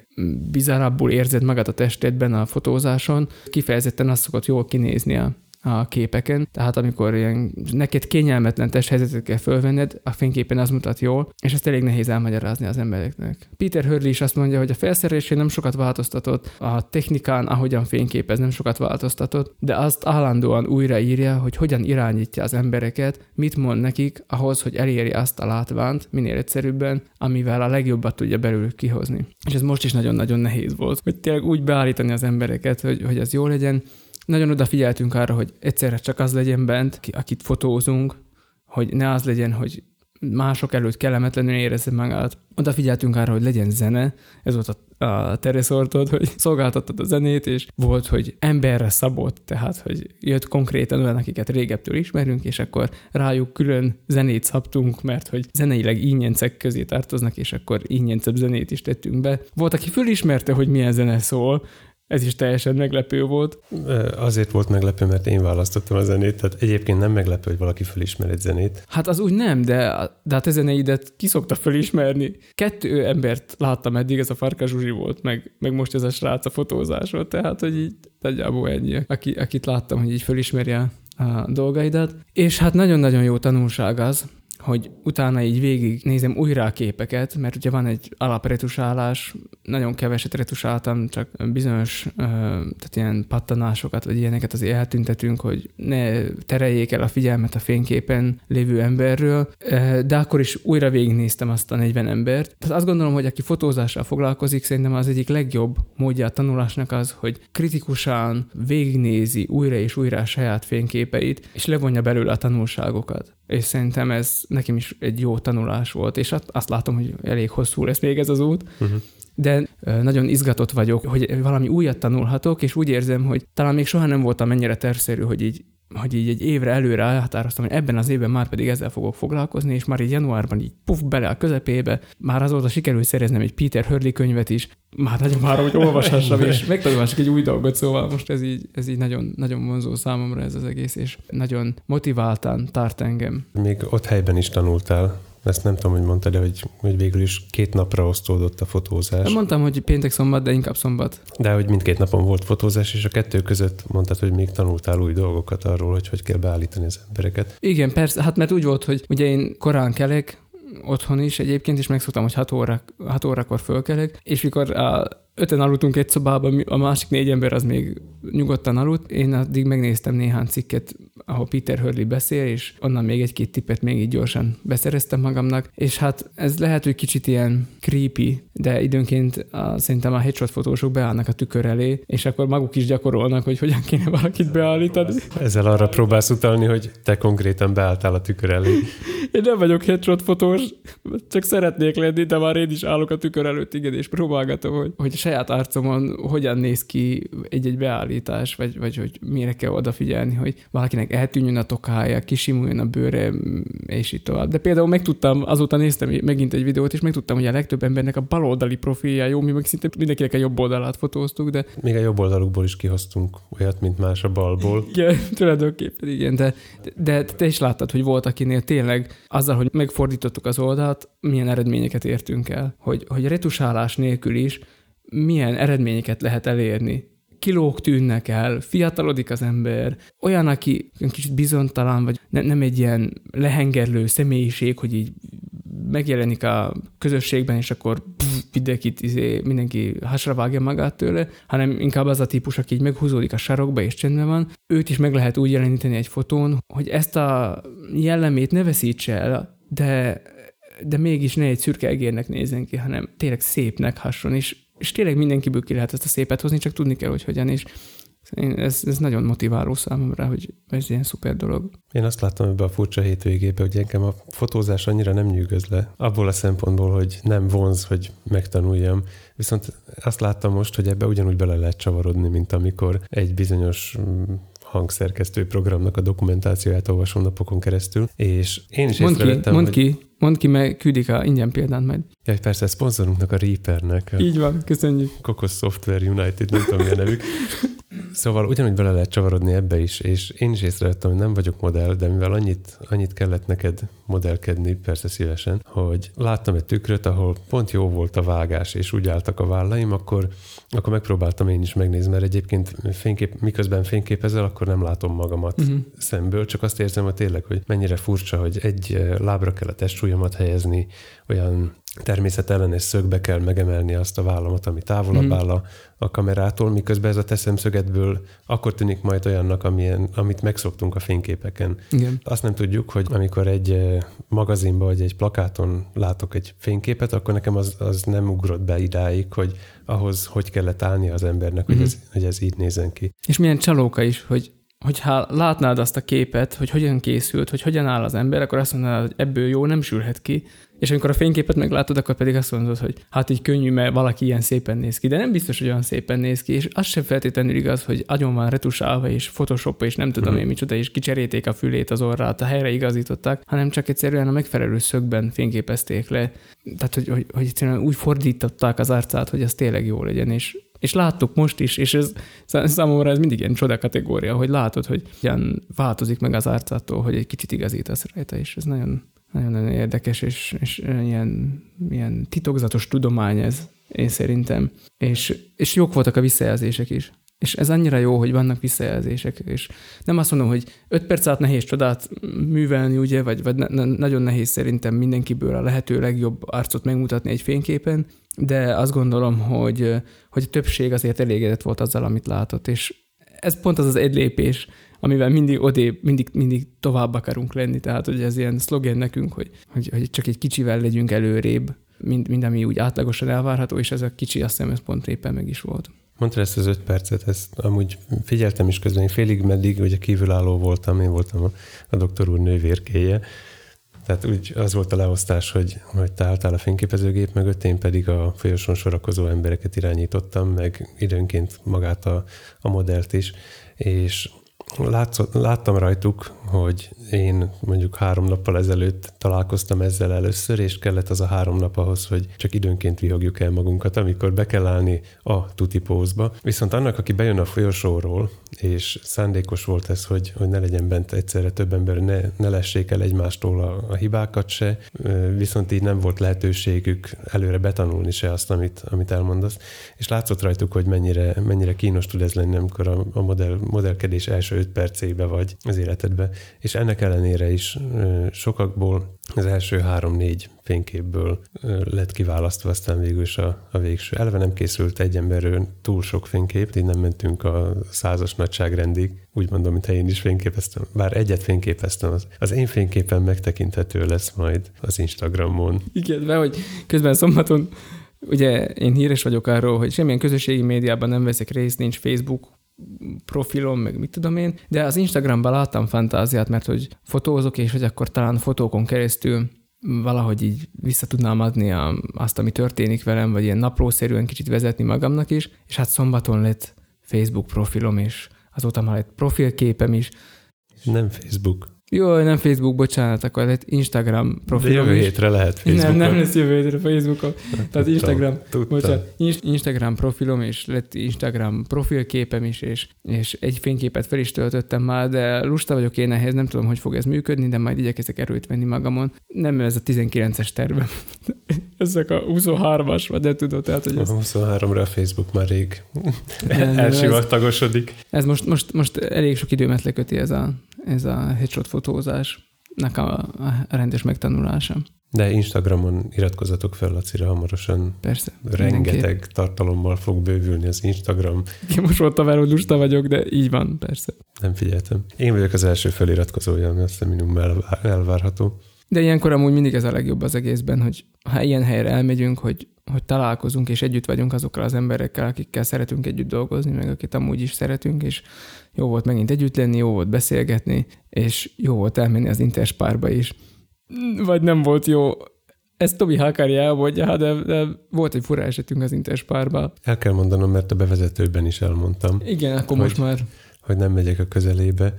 bizarabbul érzed magad a testedben a fotózáson, kifejezetten az szokott jól kinézni a képeken, tehát amikor ilyen neked kényelmetlen testhelyzetet kell fölvenned, a fényképen az mutat jól, és ezt elég nehéz elmagyarázni az embereknek. Peter Hurley is azt mondja, hogy a felszerelésén nem sokat változtatott, a technikán, ahogyan fényképez, nem sokat változtatott, de azt állandóan újraírja, hogy hogyan irányítja az embereket, mit mond nekik ahhoz, hogy eléri azt a látványt minél egyszerűbben, amivel a legjobbat tudja belőlük kihozni. És ez most is nagyon-nagyon nehéz volt, hogy tényleg úgy beállítani az embereket, hogy, hogy ez jó legyen, nagyon odafigyeltünk arra, hogy egyszerre csak az legyen bent, akit fotózunk, hogy ne az legyen, hogy mások előtt kellemetlenül érezze magát. Odafigyeltünk arra, hogy legyen zene, ez volt a, a tereszortod, hogy szolgáltattad a zenét, és volt, hogy emberre szabott, tehát, hogy jött konkrétan olyan, akiket régebtől ismerünk, és akkor rájuk külön zenét szabtunk, mert hogy zeneileg ingyencek közé tartoznak, és akkor ingyencebb zenét is tettünk be. Volt, aki fölismerte, hogy milyen zene szól, ez is teljesen meglepő volt. Azért volt meglepő, mert én választottam a zenét, tehát egyébként nem meglepő, hogy valaki felismer egy zenét. Hát az úgy nem, de, de hát a zeneidet ki szokta felismerni. Kettő embert láttam eddig, ez a Farka Zsuzsi volt, meg, meg most ez a srác a fotózásról, tehát hogy így nagyjából ennyi, aki, akit láttam, hogy így felismeri a, a dolgaidat. És hát nagyon-nagyon jó tanulság az, hogy utána így végig nézem újra a képeket, mert ugye van egy alapretusálás, nagyon keveset retusáltam, csak bizonyos tehát ilyen pattanásokat, vagy ilyeneket azért eltüntetünk, hogy ne tereljék el a figyelmet a fényképen lévő emberről, de akkor is újra végignéztem azt a 40 embert. Tehát azt gondolom, hogy aki fotózással foglalkozik, szerintem az egyik legjobb módja a tanulásnak az, hogy kritikusan végignézi újra és újra a saját fényképeit, és levonja belőle a tanulságokat. És szerintem ez nekem is egy jó tanulás volt, és azt látom, hogy elég hosszú lesz még ez az út, uh-huh. de nagyon izgatott vagyok, hogy valami újat tanulhatok, és úgy érzem, hogy talán még soha nem voltam ennyire tervszerű, hogy így hogy így egy évre előre elhatároztam, hogy ebben az évben már pedig ezzel fogok foglalkozni, és már így januárban így puf bele a közepébe, már azóta sikerült szereznem egy Peter Hurley könyvet is, már nagyon már, hogy olvashassam, és megtanulhassuk egy új dolgot, szóval most ez így, ez így nagyon, nagyon vonzó számomra ez az egész, és nagyon motiváltan tart engem. Még ott helyben is tanultál ezt nem tudom, hogy mondtad, de hogy, hogy végül is két napra osztódott a fotózás. Nem mondtam, hogy péntek szombat, de inkább szombat. De hogy mindkét napon volt fotózás, és a kettő között mondtad, hogy még tanultál új dolgokat arról, hogy hogy kell beállítani az embereket. Igen, persze, hát mert úgy volt, hogy ugye én korán kelek, otthon is egyébként, és megszoktam, hogy 6 óra, 6 órakor fölkelek, és mikor a öten aludtunk egy szobában, a másik négy ember az még nyugodtan aludt. Én addig megnéztem néhány cikket, ahol Peter Hurley beszél, és onnan még egy-két tippet még így gyorsan beszereztem magamnak, és hát ez lehet, hogy kicsit ilyen creepy, de időnként a, szerintem a headshot fotósok beállnak a tükör elé, és akkor maguk is gyakorolnak, hogy hogyan kéne valakit beállítani. Ezzel arra próbálsz utalni, hogy te konkrétan beálltál a tükör elé. Én nem vagyok headshot fotós, csak szeretnék lenni, de már én is állok a tükör előtt, igen, és próbálgatom, hogy, hogy saját arcomon hogyan néz ki egy-egy beállítás, vagy, vagy hogy mire kell odafigyelni, hogy valakinek eltűnjön a tokája, kisimuljon a bőre, és így tovább. De például megtudtam, azóta néztem megint egy videót, és megtudtam, hogy a legtöbb embernek a baloldali profilja jó, mi meg szinte mindenkinek a jobb oldalát fotóztuk, de... Még a jobb oldalukból is kihoztunk olyat, mint más a balból. Igen, tulajdonképpen igen, de, de te is láttad, hogy volt, akinél tényleg azzal, hogy megfordítottuk az oldalt, milyen eredményeket értünk el. Hogy, hogy retusálás nélkül is milyen eredményeket lehet elérni. Kilók tűnnek el, fiatalodik az ember, olyan, aki kicsit bizonytalan, vagy ne, nem egy ilyen lehengerlő személyiség, hogy így megjelenik a közösségben, és akkor pff, mindenkit, izé, mindenki hasra vágja magát tőle, hanem inkább az a típus, aki így meghúzódik a sarokba és csendben van, őt is meg lehet úgy jeleníteni egy fotón, hogy ezt a jellemét ne veszítse el, de de mégis ne egy szürke egérnek nézzen ki, hanem tényleg szépnek hasson, és és tényleg mindenkiből ki lehet ezt a szépet hozni, csak tudni kell, hogy hogyan, és ez, ez nagyon motiváló számomra, hogy ez ilyen szuper dolog. Én azt láttam ebbe a furcsa hétvégébe, hogy engem a fotózás annyira nem nyűgöz le, abból a szempontból, hogy nem vonz, hogy megtanuljam. Viszont azt láttam most, hogy ebbe ugyanúgy bele lehet csavarodni, mint amikor egy bizonyos mm, hangszerkesztő programnak a dokumentációját olvasom napokon keresztül, és én is mondd ki, mondd hogy... ki, mondd ki, mert küldik a ingyen példát majd. Ja, persze, szponzorunknak a Reapernek. Így van, köszönjük. Kokos Software United, nem tudom, milyen nevük. Szóval ugyanúgy bele lehet csavarodni ebbe is, és én is észrevettem, hogy nem vagyok modell, de mivel annyit, annyit kellett neked modellkedni, persze szívesen, hogy láttam egy tükröt, ahol pont jó volt a vágás, és úgy álltak a vállaim, akkor, akkor megpróbáltam én is megnézni, mert egyébként fénykép, miközben fényképezel, akkor nem látom magamat uh-huh. szemből, csak azt érzem, hogy tényleg, hogy mennyire furcsa, hogy egy lábra kell a testsúlyomat helyezni, olyan természetellenes szögbe kell megemelni azt a vállamat, ami távolabb mm. áll a, a kamerától, miközben ez a te szemszögedből akkor tűnik majd olyannak, amilyen, amit megszoktunk a fényképeken. Igen. Azt nem tudjuk, hogy amikor egy magazinban vagy egy plakáton látok egy fényképet, akkor nekem az, az nem ugrott be idáig, hogy ahhoz hogy kellett állni az embernek, hogy, mm. ez, hogy ez így nézen ki. És milyen csalóka is, hogy hogyha látnád azt a képet, hogy hogyan készült, hogy hogyan áll az ember, akkor azt mondanád, hogy ebből jó nem sülhet ki, és amikor a fényképet meglátod, akkor pedig azt mondod, hogy hát így könnyű, mert valaki ilyen szépen néz ki, de nem biztos, hogy olyan szépen néz ki, és az sem feltétlenül igaz, hogy agyon van retusálva, és photoshop és nem tudom mm. én micsoda, és kicserélték a fülét, az orrát, a helyre igazították, hanem csak egyszerűen a megfelelő szögben fényképezték le. Tehát, hogy, hogy, hogy egyszerűen úgy fordították az arcát, hogy az tényleg jó legyen, és és láttuk most is, és ez számomra ez mindig ilyen csoda kategória, hogy látod, hogy ilyen változik meg az arcától, hogy egy kicsit igazítasz rajta, és ez nagyon, nagyon-nagyon érdekes, és, és ilyen, ilyen titokzatos tudomány ez, én szerintem. És, és jók voltak a visszajelzések is. És ez annyira jó, hogy vannak visszajelzések, és nem azt mondom, hogy öt perc alatt nehéz csodát művelni, ugye, vagy, vagy ne, nagyon nehéz szerintem mindenkiből a lehető legjobb arcot megmutatni egy fényképen, de azt gondolom, hogy, hogy a többség azért elégedett volt azzal, amit látott, és ez pont az az egy lépés, amivel mindig odé, mindig, mindig tovább akarunk lenni, tehát hogy ez ilyen szlogen nekünk, hogy, hogy, hogy csak egy kicsivel legyünk előrébb, mind, mind ami úgy átlagosan elvárható, és ez a kicsi, azt hiszem, ez pont éppen meg is volt. Mondta ezt az öt percet, ezt amúgy figyeltem is közben, én félig meddig ugye kívülálló voltam, én voltam a, a doktor úr nővérkéje, tehát úgy az volt a leosztás, hogy, hogy te álltál a fényképezőgép mögött, én pedig a folyosón sorakozó embereket irányítottam, meg időnként magát a, a modellt is, és látszott, láttam rajtuk, hogy én mondjuk három nappal ezelőtt találkoztam ezzel először, és kellett az a három nap ahhoz, hogy csak időnként vihogjuk el magunkat, amikor be kell állni a tuti pózba. Viszont annak, aki bejön a folyosóról, és szándékos volt ez, hogy, hogy ne legyen bent egyszerre több ember, ne, ne lessék el egymástól a, a hibákat se, viszont így nem volt lehetőségük előre betanulni se azt, amit, amit elmondasz. És látszott rajtuk, hogy mennyire, mennyire kínos tud ez lenni, amikor a, a modell, modellkedés első öt percébe vagy az életedbe. És ennek ellenére is sokakból az első három-négy fényképből lett kiválasztva aztán végül is a, a végső. Eleve nem készült egy emberről túl sok fénykép, így nem mentünk a százas nagyságrendig, úgy mondom, mintha én is fényképeztem. Bár egyet fényképeztem, az, az én fényképen megtekinthető lesz majd az Instagramon. Igen, mert hogy közben szombaton Ugye én híres vagyok arról, hogy semmilyen közösségi médiában nem veszek részt, nincs Facebook profilom, meg mit tudom én, de az Instagramban láttam fantáziát, mert hogy fotózok, és hogy akkor talán fotókon keresztül valahogy így vissza tudnám adni a, azt, ami történik velem, vagy ilyen naplószerűen kicsit vezetni magamnak is, és hát szombaton lett Facebook profilom, és azóta már lett profilképem is. Nem Facebook. Jó, nem Facebook, bocsánat, akkor lehet Instagram profilom De jövő hétre lehet Facebookon. Nem, nem lesz jövő hétre Facebookon. Tehát Instagram, bocsánat, Instagram profilom, és lett Instagram profilképem is, és, és egy fényképet fel is töltöttem már, de lusta vagyok én ehhez, nem tudom, hogy fog ez működni, de majd igyekezek erőt venni magamon. Nem ez a 19-es tervem. Ezek a 23-as, vagy de tudod, tehát, hogy ez... A 23-ra a Facebook már rég elsivattagosodik. Ez, ez most, most, most elég sok időmet leköti ez a, ez a headshot fotózásnak a, a rendes megtanulása. De Instagramon iratkozatok fel, Lacira, hamarosan Persze, rengeteg mindenki. tartalommal fog bővülni az Instagram. Én most voltam el, hogy lusta vagyok, de így van, persze. Nem figyeltem. Én vagyok az első feliratkozója, ami azt minimum elvárható. De ilyenkor amúgy mindig ez a legjobb az egészben, hogy ha ilyen helyre elmegyünk, hogy, hogy találkozunk és együtt vagyunk azokkal az emberekkel, akikkel szeretünk együtt dolgozni, meg akit amúgy is szeretünk, és jó volt megint együtt lenni, jó volt beszélgetni, és jó volt elmenni az Interspárba is. Vagy nem volt jó, ez Tobi Hákári elmondja, de, de volt egy fura esetünk az Interspárba. El kell mondanom, mert a bevezetőben is elmondtam. Igen, akkor hogy, most már. Hogy nem megyek a közelébe.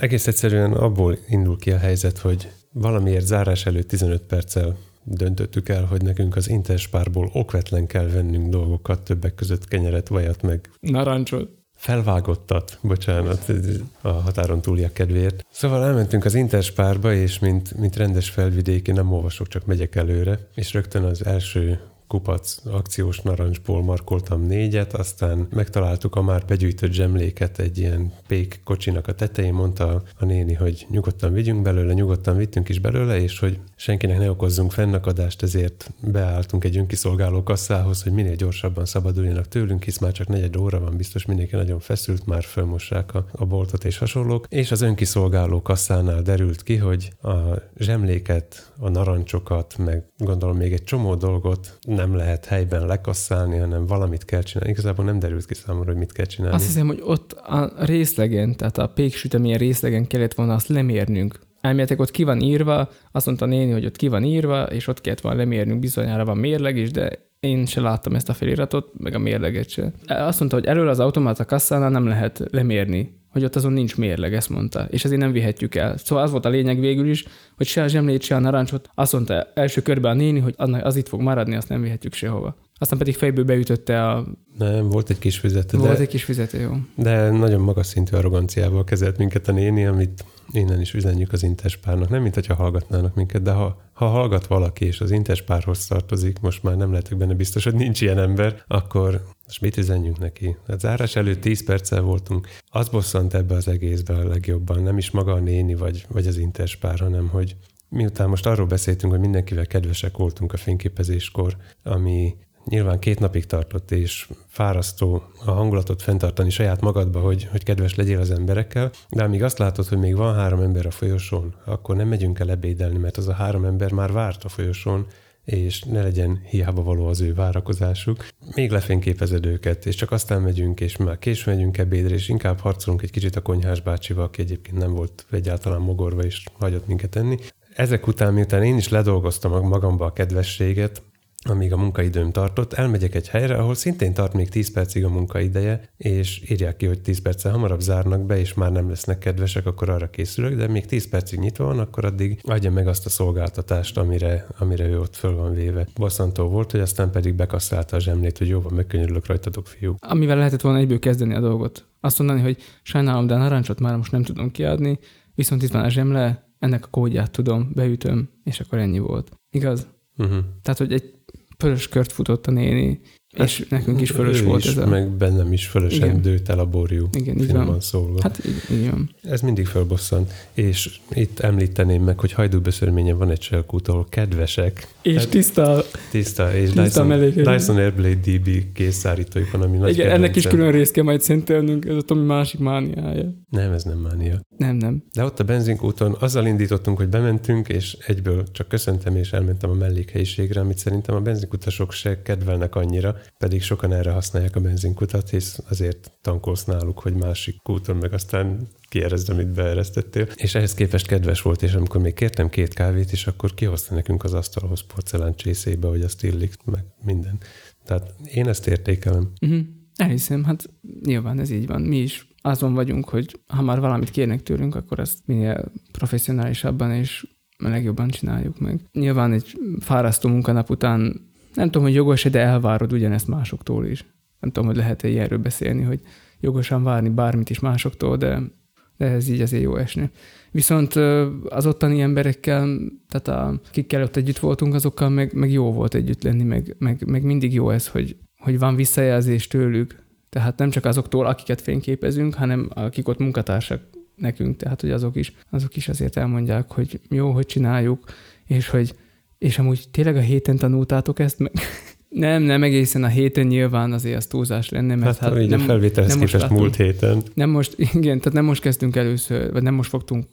Egész egyszerűen abból indul ki a helyzet, hogy valamiért zárás előtt 15 perccel döntöttük el, hogy nekünk az Interspárból okvetlen kell vennünk dolgokat, többek között kenyeret, vajat, meg narancsot felvágottat, bocsánat, a határon túliak kedvéért. Szóval elmentünk az Interspárba, és mint, mint rendes felvidéki, nem olvasok, csak megyek előre, és rögtön az első kupac akciós narancsból markoltam négyet, aztán megtaláltuk a már begyűjtött zsemléket egy ilyen pék kocsinak a tetején, mondta a néni, hogy nyugodtan vigyünk belőle, nyugodtan vittünk is belőle, és hogy senkinek ne okozzunk fennakadást, ezért beálltunk egy önkiszolgáló kasszához, hogy minél gyorsabban szabaduljanak tőlünk, hisz már csak negyed óra van, biztos mindenki nagyon feszült, már fölmossák a, a boltot és hasonlók. És az önkiszolgáló kasszánál derült ki, hogy a zsemléket, a narancsokat, meg gondolom még egy csomó dolgot nem lehet helyben lekasszálni, hanem valamit kell csinálni. Igazából nem derült ki számomra, hogy mit kell csinálni. Azt hiszem, hogy ott a részlegen, tehát a péksüteményen részlegen kellett volna azt lemérnünk. Elméletek ott ki van írva, azt mondta néni, hogy ott ki van írva, és ott kellett volna lemérnünk, bizonyára van mérleg is, de én se láttam ezt a feliratot, meg a mérleget se. Azt mondta, hogy elől az automata kasszánál nem lehet lemérni hogy ott azon nincs mérleg, ezt mondta, és ezért nem vihetjük el. Szóval az volt a lényeg végül is, hogy se a zsemlét, se a narancsot, azt mondta első körben a néni, hogy az itt fog maradni, azt nem vihetjük sehova. Aztán pedig fejből beütötte a... Nem, volt egy kis fizető. Volt de, egy kis fizető, jó. De nagyon magas szintű arroganciával kezelt minket a néni, amit innen is üzenjük az Interspárnak. Nem, mint hogyha hallgatnának minket, de ha, ha hallgat valaki, és az Interspárhoz tartozik, most már nem lehetek benne biztos, hogy nincs ilyen ember, akkor most mit üzenjünk neki? A zárás előtt 10 perccel voltunk. Az bosszant ebbe az egészbe a legjobban, nem is maga a néni vagy, vagy az Interspár, hanem hogy miután most arról beszéltünk, hogy mindenkivel kedvesek voltunk a fényképezéskor, ami nyilván két napig tartott, és fárasztó a hangulatot fenntartani saját magadba, hogy, hogy kedves legyél az emberekkel, de amíg azt látod, hogy még van három ember a folyosón, akkor nem megyünk el ebédelni, mert az a három ember már várt a folyosón, és ne legyen hiába való az ő várakozásuk. Még lefényképezed őket, és csak aztán megyünk, és már későn megyünk ebédre, és inkább harcolunk egy kicsit a konyhás bácsival, aki egyébként nem volt egyáltalán mogorva, és hagyott minket enni. Ezek után, miután én is ledolgoztam magamba a kedvességet, amíg a munkaidőm tartott, elmegyek egy helyre, ahol szintén tart még 10 percig a munkaideje, és írják ki, hogy 10 perccel hamarabb zárnak be, és már nem lesznek kedvesek, akkor arra készülök, de még 10 percig nyitva van, akkor addig adja meg azt a szolgáltatást, amire, amire ő ott föl van véve. Bosszantó volt, hogy aztán pedig bekasszálta a zsemlét, hogy jó van, megkönnyörülök rajtatok, fiú. Amivel lehetett volna egyből kezdeni a dolgot. Azt mondani, hogy sajnálom, de a narancsot már most nem tudom kiadni, viszont itt van a zsemle, ennek a kódját tudom, beütöm, és akkor ennyi volt. Igaz? Uh-huh. Tehát, hogy egy fölös kört futott a néni, hát, és nekünk is fölös volt is, ez a... meg bennem is fölösen Igen. dőlt el a borjú. Igen, így van. szólva. Hát így, így van. Ez mindig fölbosszant. És itt említeném meg, hogy hajdúbeszörményen van egy cselkútól kedvesek. És hát, tiszta. Tiszta, és tiszta Dyson, Dyson Airblade DB készszárítójuk van, ami nagy Igen, ennek is külön részt kell majd szentelnünk, ez a Tomi másik mániája. Nem, ez nem mánia. Nem, nem. De ott a benzinkúton azzal indítottunk, hogy bementünk, és egyből csak köszöntem, és elmentem a mellékhelyiségre, amit szerintem a benzinkutasok se kedvelnek annyira, pedig sokan erre használják a benzinkutat, hisz azért tankolsz náluk, hogy másik kúton meg aztán kierezd, amit beeresztettél. És ehhez képest kedves volt, és amikor még kértem két kávét, és akkor kihozta nekünk az asztalhoz porcelán csészébe, hogy azt illik, meg minden. Tehát én ezt értékelem. Uh-huh. Elhiszem, hát nyilván ez így van. Mi is azon vagyunk, hogy ha már valamit kérnek tőlünk, akkor ezt minél professzionálisabban és legjobban csináljuk meg. Nyilván egy fárasztó munkanap után nem tudom, hogy jogos de elvárod ugyanezt másoktól is. Nem tudom, hogy lehet-e ilyenről beszélni, hogy jogosan várni bármit is másoktól, de, de ez így azért jó esni. Viszont az ottani emberekkel, tehát a, akikkel ott együtt voltunk, azokkal meg, meg jó volt együtt lenni, meg, meg, meg mindig jó ez, hogy, hogy van visszajelzés tőlük, tehát nem csak azoktól, akiket fényképezünk, hanem akik ott munkatársak nekünk, tehát hogy azok is, azok is azért elmondják, hogy jó, hogy csináljuk, és hogy és amúgy tényleg a héten tanultátok ezt meg? Nem, nem egészen a héten nyilván azért az túlzás lenne, mert hát, hát nem, a felvételhez nem képest múlt héten. Nem most, igen, tehát nem most kezdtünk először, vagy nem most fogtunk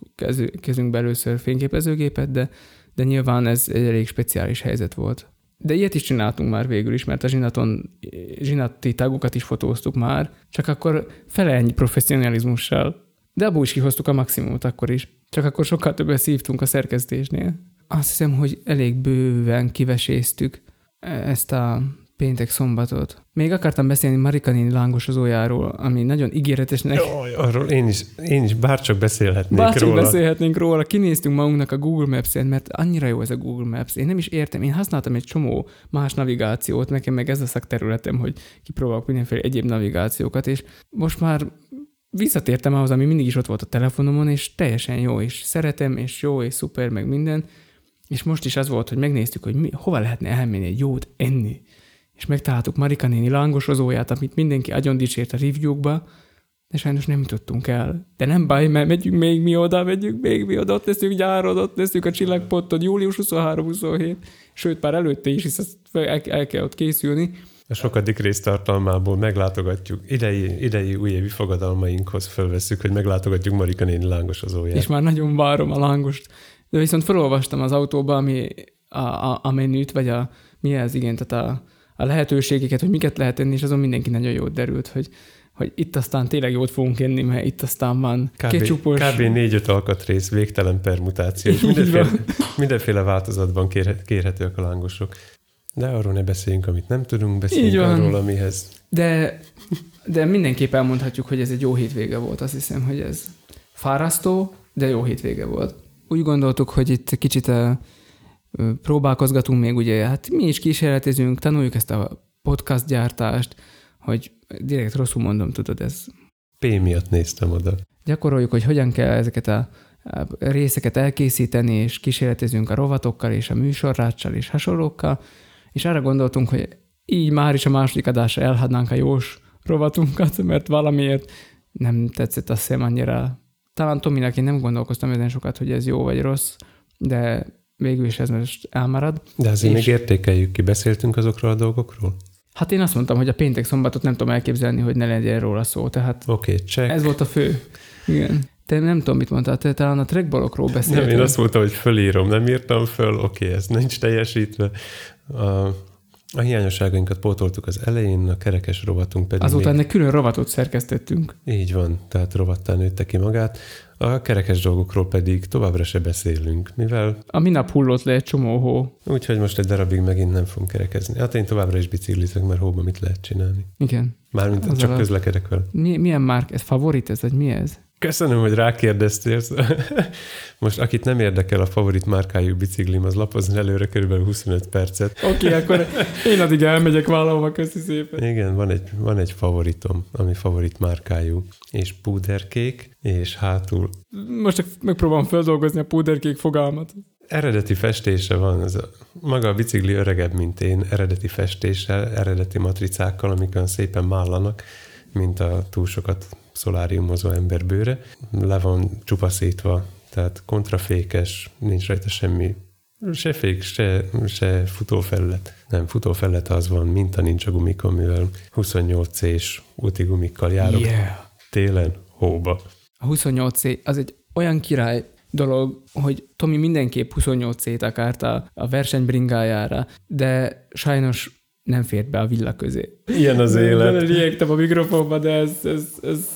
kezünk be először fényképezőgépet, de, de nyilván ez egy elég speciális helyzet volt. De ilyet is csináltunk már végül is, mert a zsinaton, zsinati tagokat is fotóztuk már, csak akkor fele ennyi professzionalizmussal. De abból is kihoztuk a maximumot akkor is. Csak akkor sokkal többet szívtunk a szerkesztésnél. Azt hiszem, hogy elég bőven kiveséztük ezt a Péntek szombatot. Még akartam beszélni Marika néni lángosozójáról, ami nagyon ígéretesnek. Jaj, arról én is, én is bárcsak beszélhetnék Bárcsak róla. beszélhetnénk róla, kinéztünk magunknak a Google Maps-en, mert annyira jó ez a Google Maps. Én nem is értem, én használtam egy csomó más navigációt, nekem meg ez a szakterületem, hogy kipróbálok mindenféle egyéb navigációkat, és most már visszatértem ahhoz, ami mindig is ott volt a telefonomon, és teljesen jó, és szeretem, és jó, és szuper, meg minden. És most is az volt, hogy megnéztük, hogy mi, hova lehetne elmenni egy jót enni. És megtaláltuk Marika néni lángosozóját, amit mindenki agyon dicsért a review-kba, de sajnos nem jutottunk el. De nem baj, mert megyünk még mi oda, megyünk még mi oda, ott leszünk gyárod, ott leszünk a csillagpotton, július 23-27, sőt, már előtte is, hisz el, el kell ott készülni. A sokadik rész tartalmából meglátogatjuk, idei, idei újévi fogadalmainkhoz fölveszük, hogy meglátogatjuk Marika néni lángosozóját. És már nagyon várom a lángost. De viszont felolvastam az autóba, ami a, a, a menüt, vagy a, mi ez, igen, tehát a, a lehetőségeket, hogy miket lehet enni, és azon mindenki nagyon jót derült, hogy, hogy itt aztán tényleg jót fogunk enni, mert itt aztán van Kb. ketchupos. kb. négy-öt alkatrész, végtelen permutáció, és mindenféle, mindenféle változatban kérhe- kérhetők a lángosok. De arról ne beszéljünk, amit nem tudunk, Így beszéljünk van. arról, amihez De, de mindenképp elmondhatjuk, hogy ez egy jó hétvége volt. Azt hiszem, hogy ez fárasztó, de jó hétvége volt. Úgy gondoltuk, hogy itt kicsit uh, próbálkozgatunk még, ugye, hát mi is kísérletezünk, tanuljuk ezt a podcast gyártást, hogy direkt rosszul mondom, tudod, ez P miatt néztem oda. gyakoroljuk, hogy hogyan kell ezeket a a részeket elkészíteni, és kísérletezünk a rovatokkal, és a műsorráccsal, és hasonlókkal, és arra gondoltunk, hogy így már is a második adásra elhadnánk a jós rovatunkat, mert valamiért nem tetszett azt hiszem annyira. Talán Tominak én nem gondolkoztam ezen sokat, hogy ez jó vagy rossz, de végül is ez most elmarad. De azért És- még értékeljük ki, beszéltünk azokról a dolgokról? Hát én azt mondtam, hogy a péntek szombatot nem tudom elképzelni, hogy ne legyen róla szó, tehát Oké, okay, check. ez volt a fő. Igen. Te nem tudom, mit mondtál, te talán a trackballokról beszéltél. Nem, én azt mondtam, hogy fölírom, nem írtam föl, oké, okay, ez nincs teljesítve. A, a hiányosságainkat pótoltuk az elején, a kerekes rovatunk pedig Azután még, egy külön rovatot szerkesztettünk. így van, tehát rovattá nőtte ki magát. A kerekes dolgokról pedig továbbra se beszélünk, mivel A minap hullott le egy csomó hó. úgyhogy most egy darabig megint nem fogunk kerekezni. Hát én továbbra is biciklizek, mert hóban mit lehet csinálni. Igen. Mármint Az csak alatt. közlekedek vele. Mi, milyen márk? Ez favorit ez, vagy mi ez? Köszönöm, hogy rákérdeztél. Most akit nem érdekel a favorit márkájú biciklim, az lapozni előre körülbelül 25 percet. Oké, okay, akkor én addig elmegyek valahova, köszi szépen. Igen, van egy, van egy favoritom, ami favorit márkájú, és púderkék, és hátul Most megpróbálom feldolgozni a púderkék fogalmat. eredeti festése van. Ez a, maga a bicikli öregebb, mint én, eredeti festéssel, eredeti matricákkal, amik olyan szépen mállanak, mint a túl sokat szoláriumozó ember bőre. Le van csupaszítva, tehát kontrafékes, nincs rajta semmi se fék, se, se futófelület. Nem, futófelület az van, minta nincs a gumikon, mivel 28C-s úti gumikkal járok Yeah. télen hóba. A 28C az egy olyan király dolog, hogy Tomi mindenképp 28C-t akart a, a versenybringájára, de sajnos nem fért be a villa közé. Ilyen az élet. Riegtem a mikrofonba, de ez, ez, ez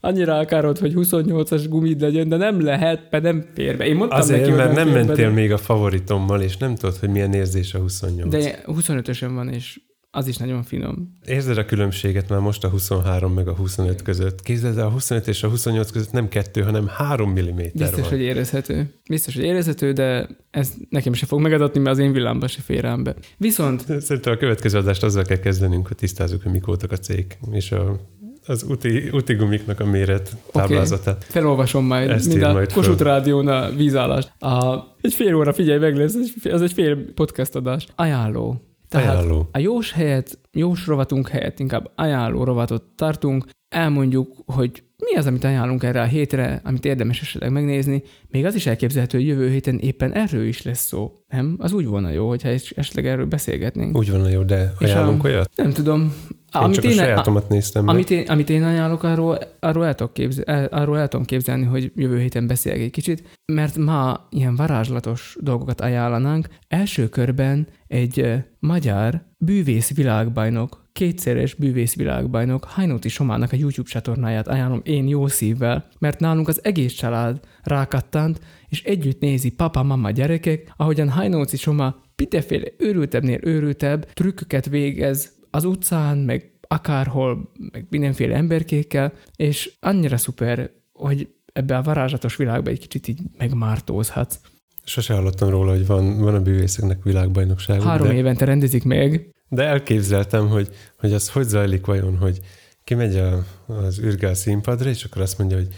annyira akarod, hogy 28-as gumid legyen, de nem lehet, mert nem fér be. Én mondtam Azért, neki, mert nem be, mentél de, még a favoritommal, és nem tudod, hogy milyen érzés a 28. de 25-ösön van, és az is nagyon finom. Érzed a különbséget már most a 23 meg a 25 között. Képzeld el, a 25 és a 28 között nem kettő, hanem 3 mm Biztos, van. hogy érezhető. Biztos, hogy érezhető, de ez nekem se fog megadatni, mert az én villámba se fér rám be. Viszont Szerintem a következő adást azzal kell kezdenünk, hogy tisztázzuk, hogy mik voltak a cég, és a, az úti, úti gumiknak a méret táblázatát. felolvasom majd, Ezt mint ír a majd föl. Kossuth Rádión a vízállást. A, egy fél óra, figyelj meg lesz, ez egy fél podcast adás. Ajánló. Tehát Ajánló. a jós helyet, jós rovatunk helyett inkább ajánló rovatot tartunk, elmondjuk, hogy mi az, amit ajánlunk erre a hétre, amit érdemes esetleg megnézni. Még az is elképzelhető, hogy jövő héten éppen erről is lesz szó. Nem? Az úgy volna jó, hogyha es- esetleg erről beszélgetnénk. Úgy van, jó, de És ajánlunk a- olyat? Nem tudom. Én csak a sajátomat néztem amit, én, amit én ajánlok, arról, arról, el tudok képzel, el, arról el tudom képzelni, hogy jövő héten beszélek egy kicsit, mert ma ilyen varázslatos dolgokat ajánlanánk. Első körben egy magyar bűvész világbajnok kétszeres bűvészvilágbajnok Hajnóti Somának a YouTube csatornáját ajánlom én jó szívvel, mert nálunk az egész család rákattant, és együtt nézi papa, mama, gyerekek, ahogyan Hajnóci Soma piteféle őrültebbnél őrültebb trükköket végez az utcán, meg akárhol, meg mindenféle emberkékkel, és annyira szuper, hogy ebbe a varázslatos világba egy kicsit így megmártózhatsz. Sose hallottam róla, hogy van, van a bűvészeknek világbajnokság. Három de, évente rendezik meg. De elképzeltem, hogy, hogy az hogy zajlik vajon, hogy kimegy a, az ürgál színpadra, és akkor azt mondja, hogy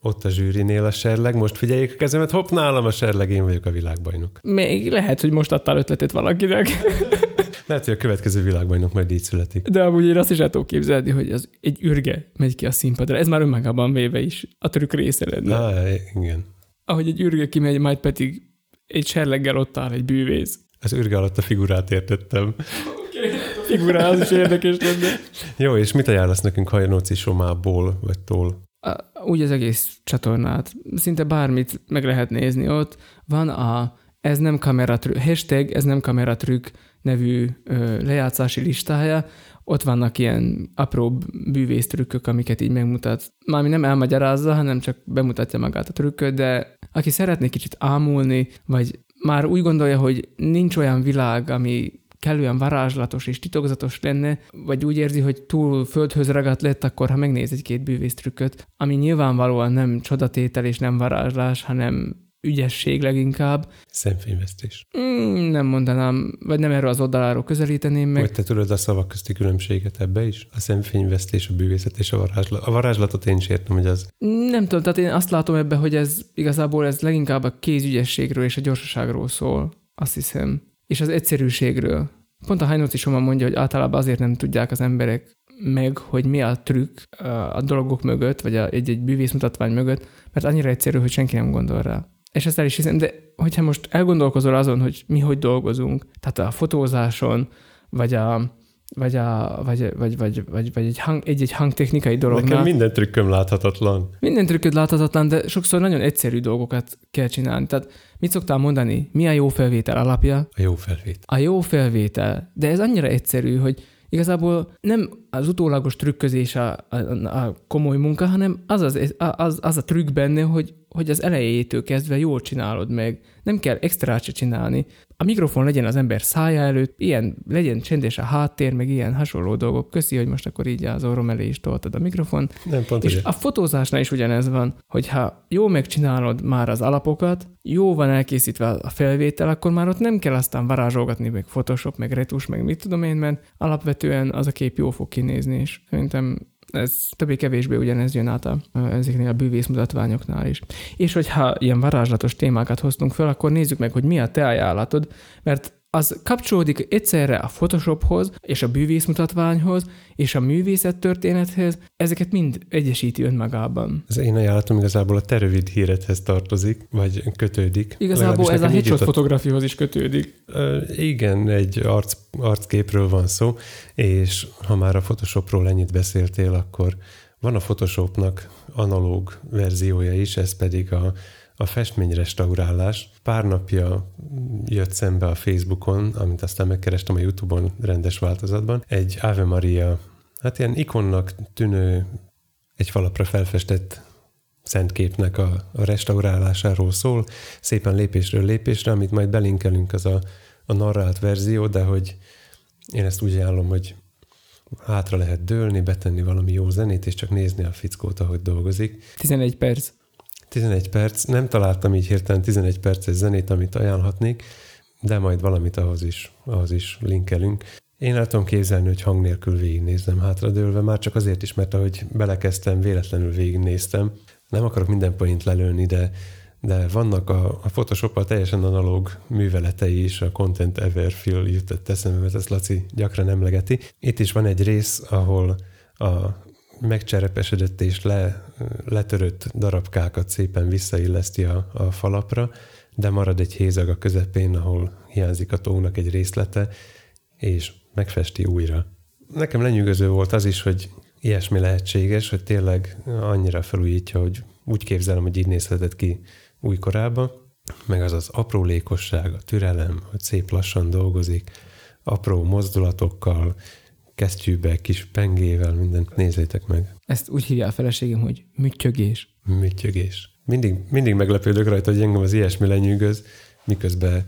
ott a zsűrinél a serleg, most figyeljék a kezemet, hopp, nálam a serleg, én vagyok a világbajnok. Még lehet, hogy most adtál ötletet valakinek. Lehet, hogy a következő világbajnok majd így születik. De amúgy én azt is el tudok képzelni, hogy az egy ürge megy ki a színpadra. Ez már önmagában véve is a trükk része lenne. Ah, igen. Ahogy egy ürge kimegy, majd pedig egy serleggel ott áll egy bűvész. Az ürge alatt a figurát értettem. Figurá, az is érdekes lenne. Jó, és mit ajánlasz nekünk Hajnóci Somából, vagy tól? úgy az egész csatornát. Szinte bármit meg lehet nézni ott. Van a ez nem kameratrükk, hashtag ez nem kameratrükk nevű ö, lejátszási listája, ott vannak ilyen apró bűvésztrükkök, amiket így megmutat. Mármi nem elmagyarázza, hanem csak bemutatja magát a trükköt, de aki szeretné kicsit ámulni, vagy már úgy gondolja, hogy nincs olyan világ, ami kellően varázslatos és titokzatos lenne, vagy úgy érzi, hogy túl földhöz ragadt lett, akkor ha megnéz egy-két bűvésztrükköt, ami nyilvánvalóan nem csodatétel és nem varázslás, hanem ügyesség leginkább. Szemfényvesztés. Mm, nem mondanám, vagy nem erről az oldaláról közelíteném meg. Vagy te tudod a szavak közti különbséget ebbe is? A szemfényvesztés, a bűvészet és a varázslat. A varázslatot én is értem, hogy az... Nem tudom, tehát én azt látom ebbe, hogy ez igazából ez leginkább a kézügyességről és a gyorsaságról szól, azt hiszem. És az egyszerűségről. Pont a Hajnóci Soma mondja, hogy általában azért nem tudják az emberek meg, hogy mi a trükk a dolgok mögött, vagy egy-egy bűvészmutatvány mögött, mert annyira egyszerű, hogy senki nem gondol rá. És ezt el is hiszem, de hogyha most elgondolkozol azon, hogy mi hogy dolgozunk, tehát a fotózáson, vagy a, vagy, a, vagy, vagy, vagy, vagy, vagy egy, hang, egy, egy hangtechnikai dolognál. Nekem minden trükköm láthatatlan. Minden trükköd láthatatlan, de sokszor nagyon egyszerű dolgokat kell csinálni. Tehát mit szoktál mondani? Mi a jó felvétel alapja? A jó felvétel. A jó felvétel. De ez annyira egyszerű, hogy igazából nem az utólagos trükközés a, a, a komoly munka, hanem az, az, az, az a trükk benne, hogy hogy az elejétől kezdve jól csinálod meg. Nem kell extrát se csinálni. A mikrofon legyen az ember szája előtt, ilyen legyen csendes a háttér, meg ilyen hasonló dolgok. Köszi, hogy most akkor így az orrom elé is toltad a mikrofon. Nem, pont És ugye. a fotózásnál is ugyanez van, hogyha jó megcsinálod már az alapokat, jó van elkészítve a felvétel, akkor már ott nem kell aztán varázsolgatni, meg Photoshop, meg retus, meg mit tudom én, mert alapvetően az a kép jó fog kinézni, és szerintem ez többé-kevésbé ugyanez jön át a, ezeknél a bűvész mutatványoknál is. És hogyha ilyen varázslatos témákat hoztunk fel, akkor nézzük meg, hogy mi a te ajánlatod, mert az kapcsolódik egyszerre a Photoshophoz, és a bűvészmutatványhoz, és a művészettörténethez, ezeket mind egyesíti önmagában. Az én ajánlatom igazából a te rövid híredhez tartozik, vagy kötődik. Igazából ez a headshot fotografihoz is kötődik. Uh, igen, egy arc, arcképről van szó, és ha már a Photoshopról ennyit beszéltél, akkor van a Photoshopnak analóg verziója is, ez pedig a a festményrestaurálás. Pár napja jött szembe a Facebookon, amit aztán megkerestem a YouTube-on rendes változatban, egy Ave Maria, hát ilyen ikonnak tűnő, egy falapra felfestett szentképnek a, a restaurálásáról szól, szépen lépésről lépésre, amit majd belinkelünk, az a, a narrált verzió, de hogy én ezt úgy ajánlom, hogy hátra lehet dőlni, betenni valami jó zenét, és csak nézni a fickót, ahogy dolgozik. 11 perc. 11 perc, nem találtam így hirtelen 11 perces zenét, amit ajánlhatnék, de majd valamit ahhoz is, ahhoz is linkelünk. Én el tudom képzelni, hogy hang nélkül végignézem hátradőlve, már csak azért is, mert ahogy belekezdtem, véletlenül végignéztem. Nem akarok minden point lelőni, de, de vannak a, a photoshop teljesen analóg műveletei is, a Content Ever Feel jutott eszembe, mert ezt Laci gyakran emlegeti. Itt is van egy rész, ahol a megcserepesedett és le, letörött darabkákat szépen visszailleszti a, a falapra, de marad egy hézag a közepén, ahol hiányzik a tónak egy részlete, és megfesti újra. Nekem lenyűgöző volt az is, hogy ilyesmi lehetséges, hogy tényleg annyira felújítja, hogy úgy képzelem, hogy így nézhetett ki újkorában, meg az az aprólékosság, a türelem, hogy szép lassan dolgozik, apró mozdulatokkal, kesztyűbe, kis pengével, minden. Nézzétek meg. Ezt úgy hívja a feleségem, hogy műtyögés. Műtyögés. Mindig, mindig meglepődök rajta, hogy engem az ilyesmi lenyűgöz, miközben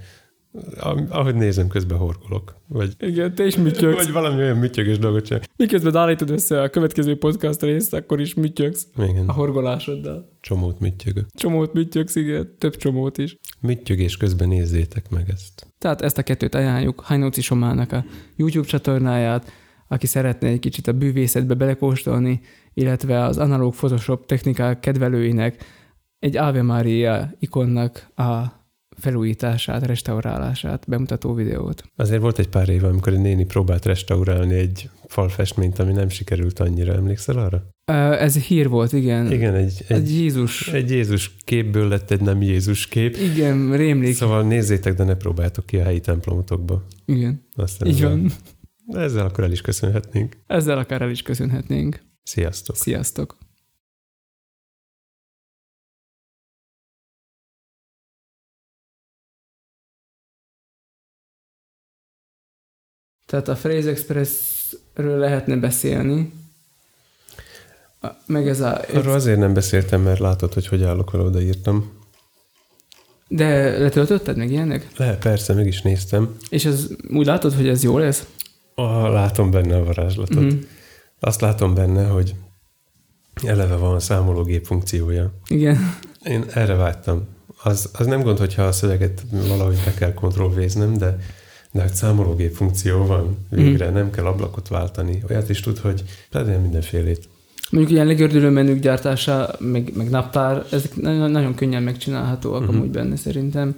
ahogy nézem, közben horkolok. Vagy, Igen, te is műtyögsz. vagy valami olyan műtyögös dolgot csinál. Miközben állítod össze a következő podcast részt, akkor is műtyögsz Igen, a horgolásoddal. csomót műtyögök. Csomót műtyögsz, igen, több csomót is. Műtyögés közben nézzétek meg ezt. Tehát ezt a kettőt ajánljuk Hajnóci Somának a YouTube csatornáját, aki szeretne egy kicsit a bűvészetbe belekóstolni, illetve az analóg Photoshop technikák kedvelőinek egy Ave Maria ikonnak a felújítását, restaurálását, bemutató videót. Azért volt egy pár év, amikor egy néni próbált restaurálni egy falfestményt, ami nem sikerült annyira. Emlékszel arra? Ez hír volt, igen. Igen, egy, Egy egy, Jézus. egy Jézus képből lett egy nem Jézus kép. Igen, rémlik. Szóval nézzétek, de ne próbáltok ki a helyi templomotokba. Igen, Aztán így van. De ezzel akkor el is köszönhetnénk. Ezzel akár el is köszönhetnénk. Sziasztok! Sziasztok! Tehát a Phrase Expressről lehetne beszélni, meg ez a... Arról azért nem beszéltem, mert látod, hogy hogy állok vele, odaírtam. De letöltötted meg ilyenek? Le, persze, meg is néztem. És ez, úgy látod, hogy ez jó lesz? Ah, látom benne a varázslatot. Mhm. Azt látom benne, hogy eleve van a számológép funkciója. Igen. Én erre vágytam. Az, az nem gond, hogyha a szöveget valahogy be kell kontrollvéznem, de, de hát számológép funkció van végre, nem kell ablakot váltani. Olyat is tud, hogy legyen mindenfélét. Mondjuk ilyen legördülő menük gyártása, meg, meg naptár, ezek nagyon, nagyon könnyen megcsinálhatóak uh-huh. amúgy benne szerintem.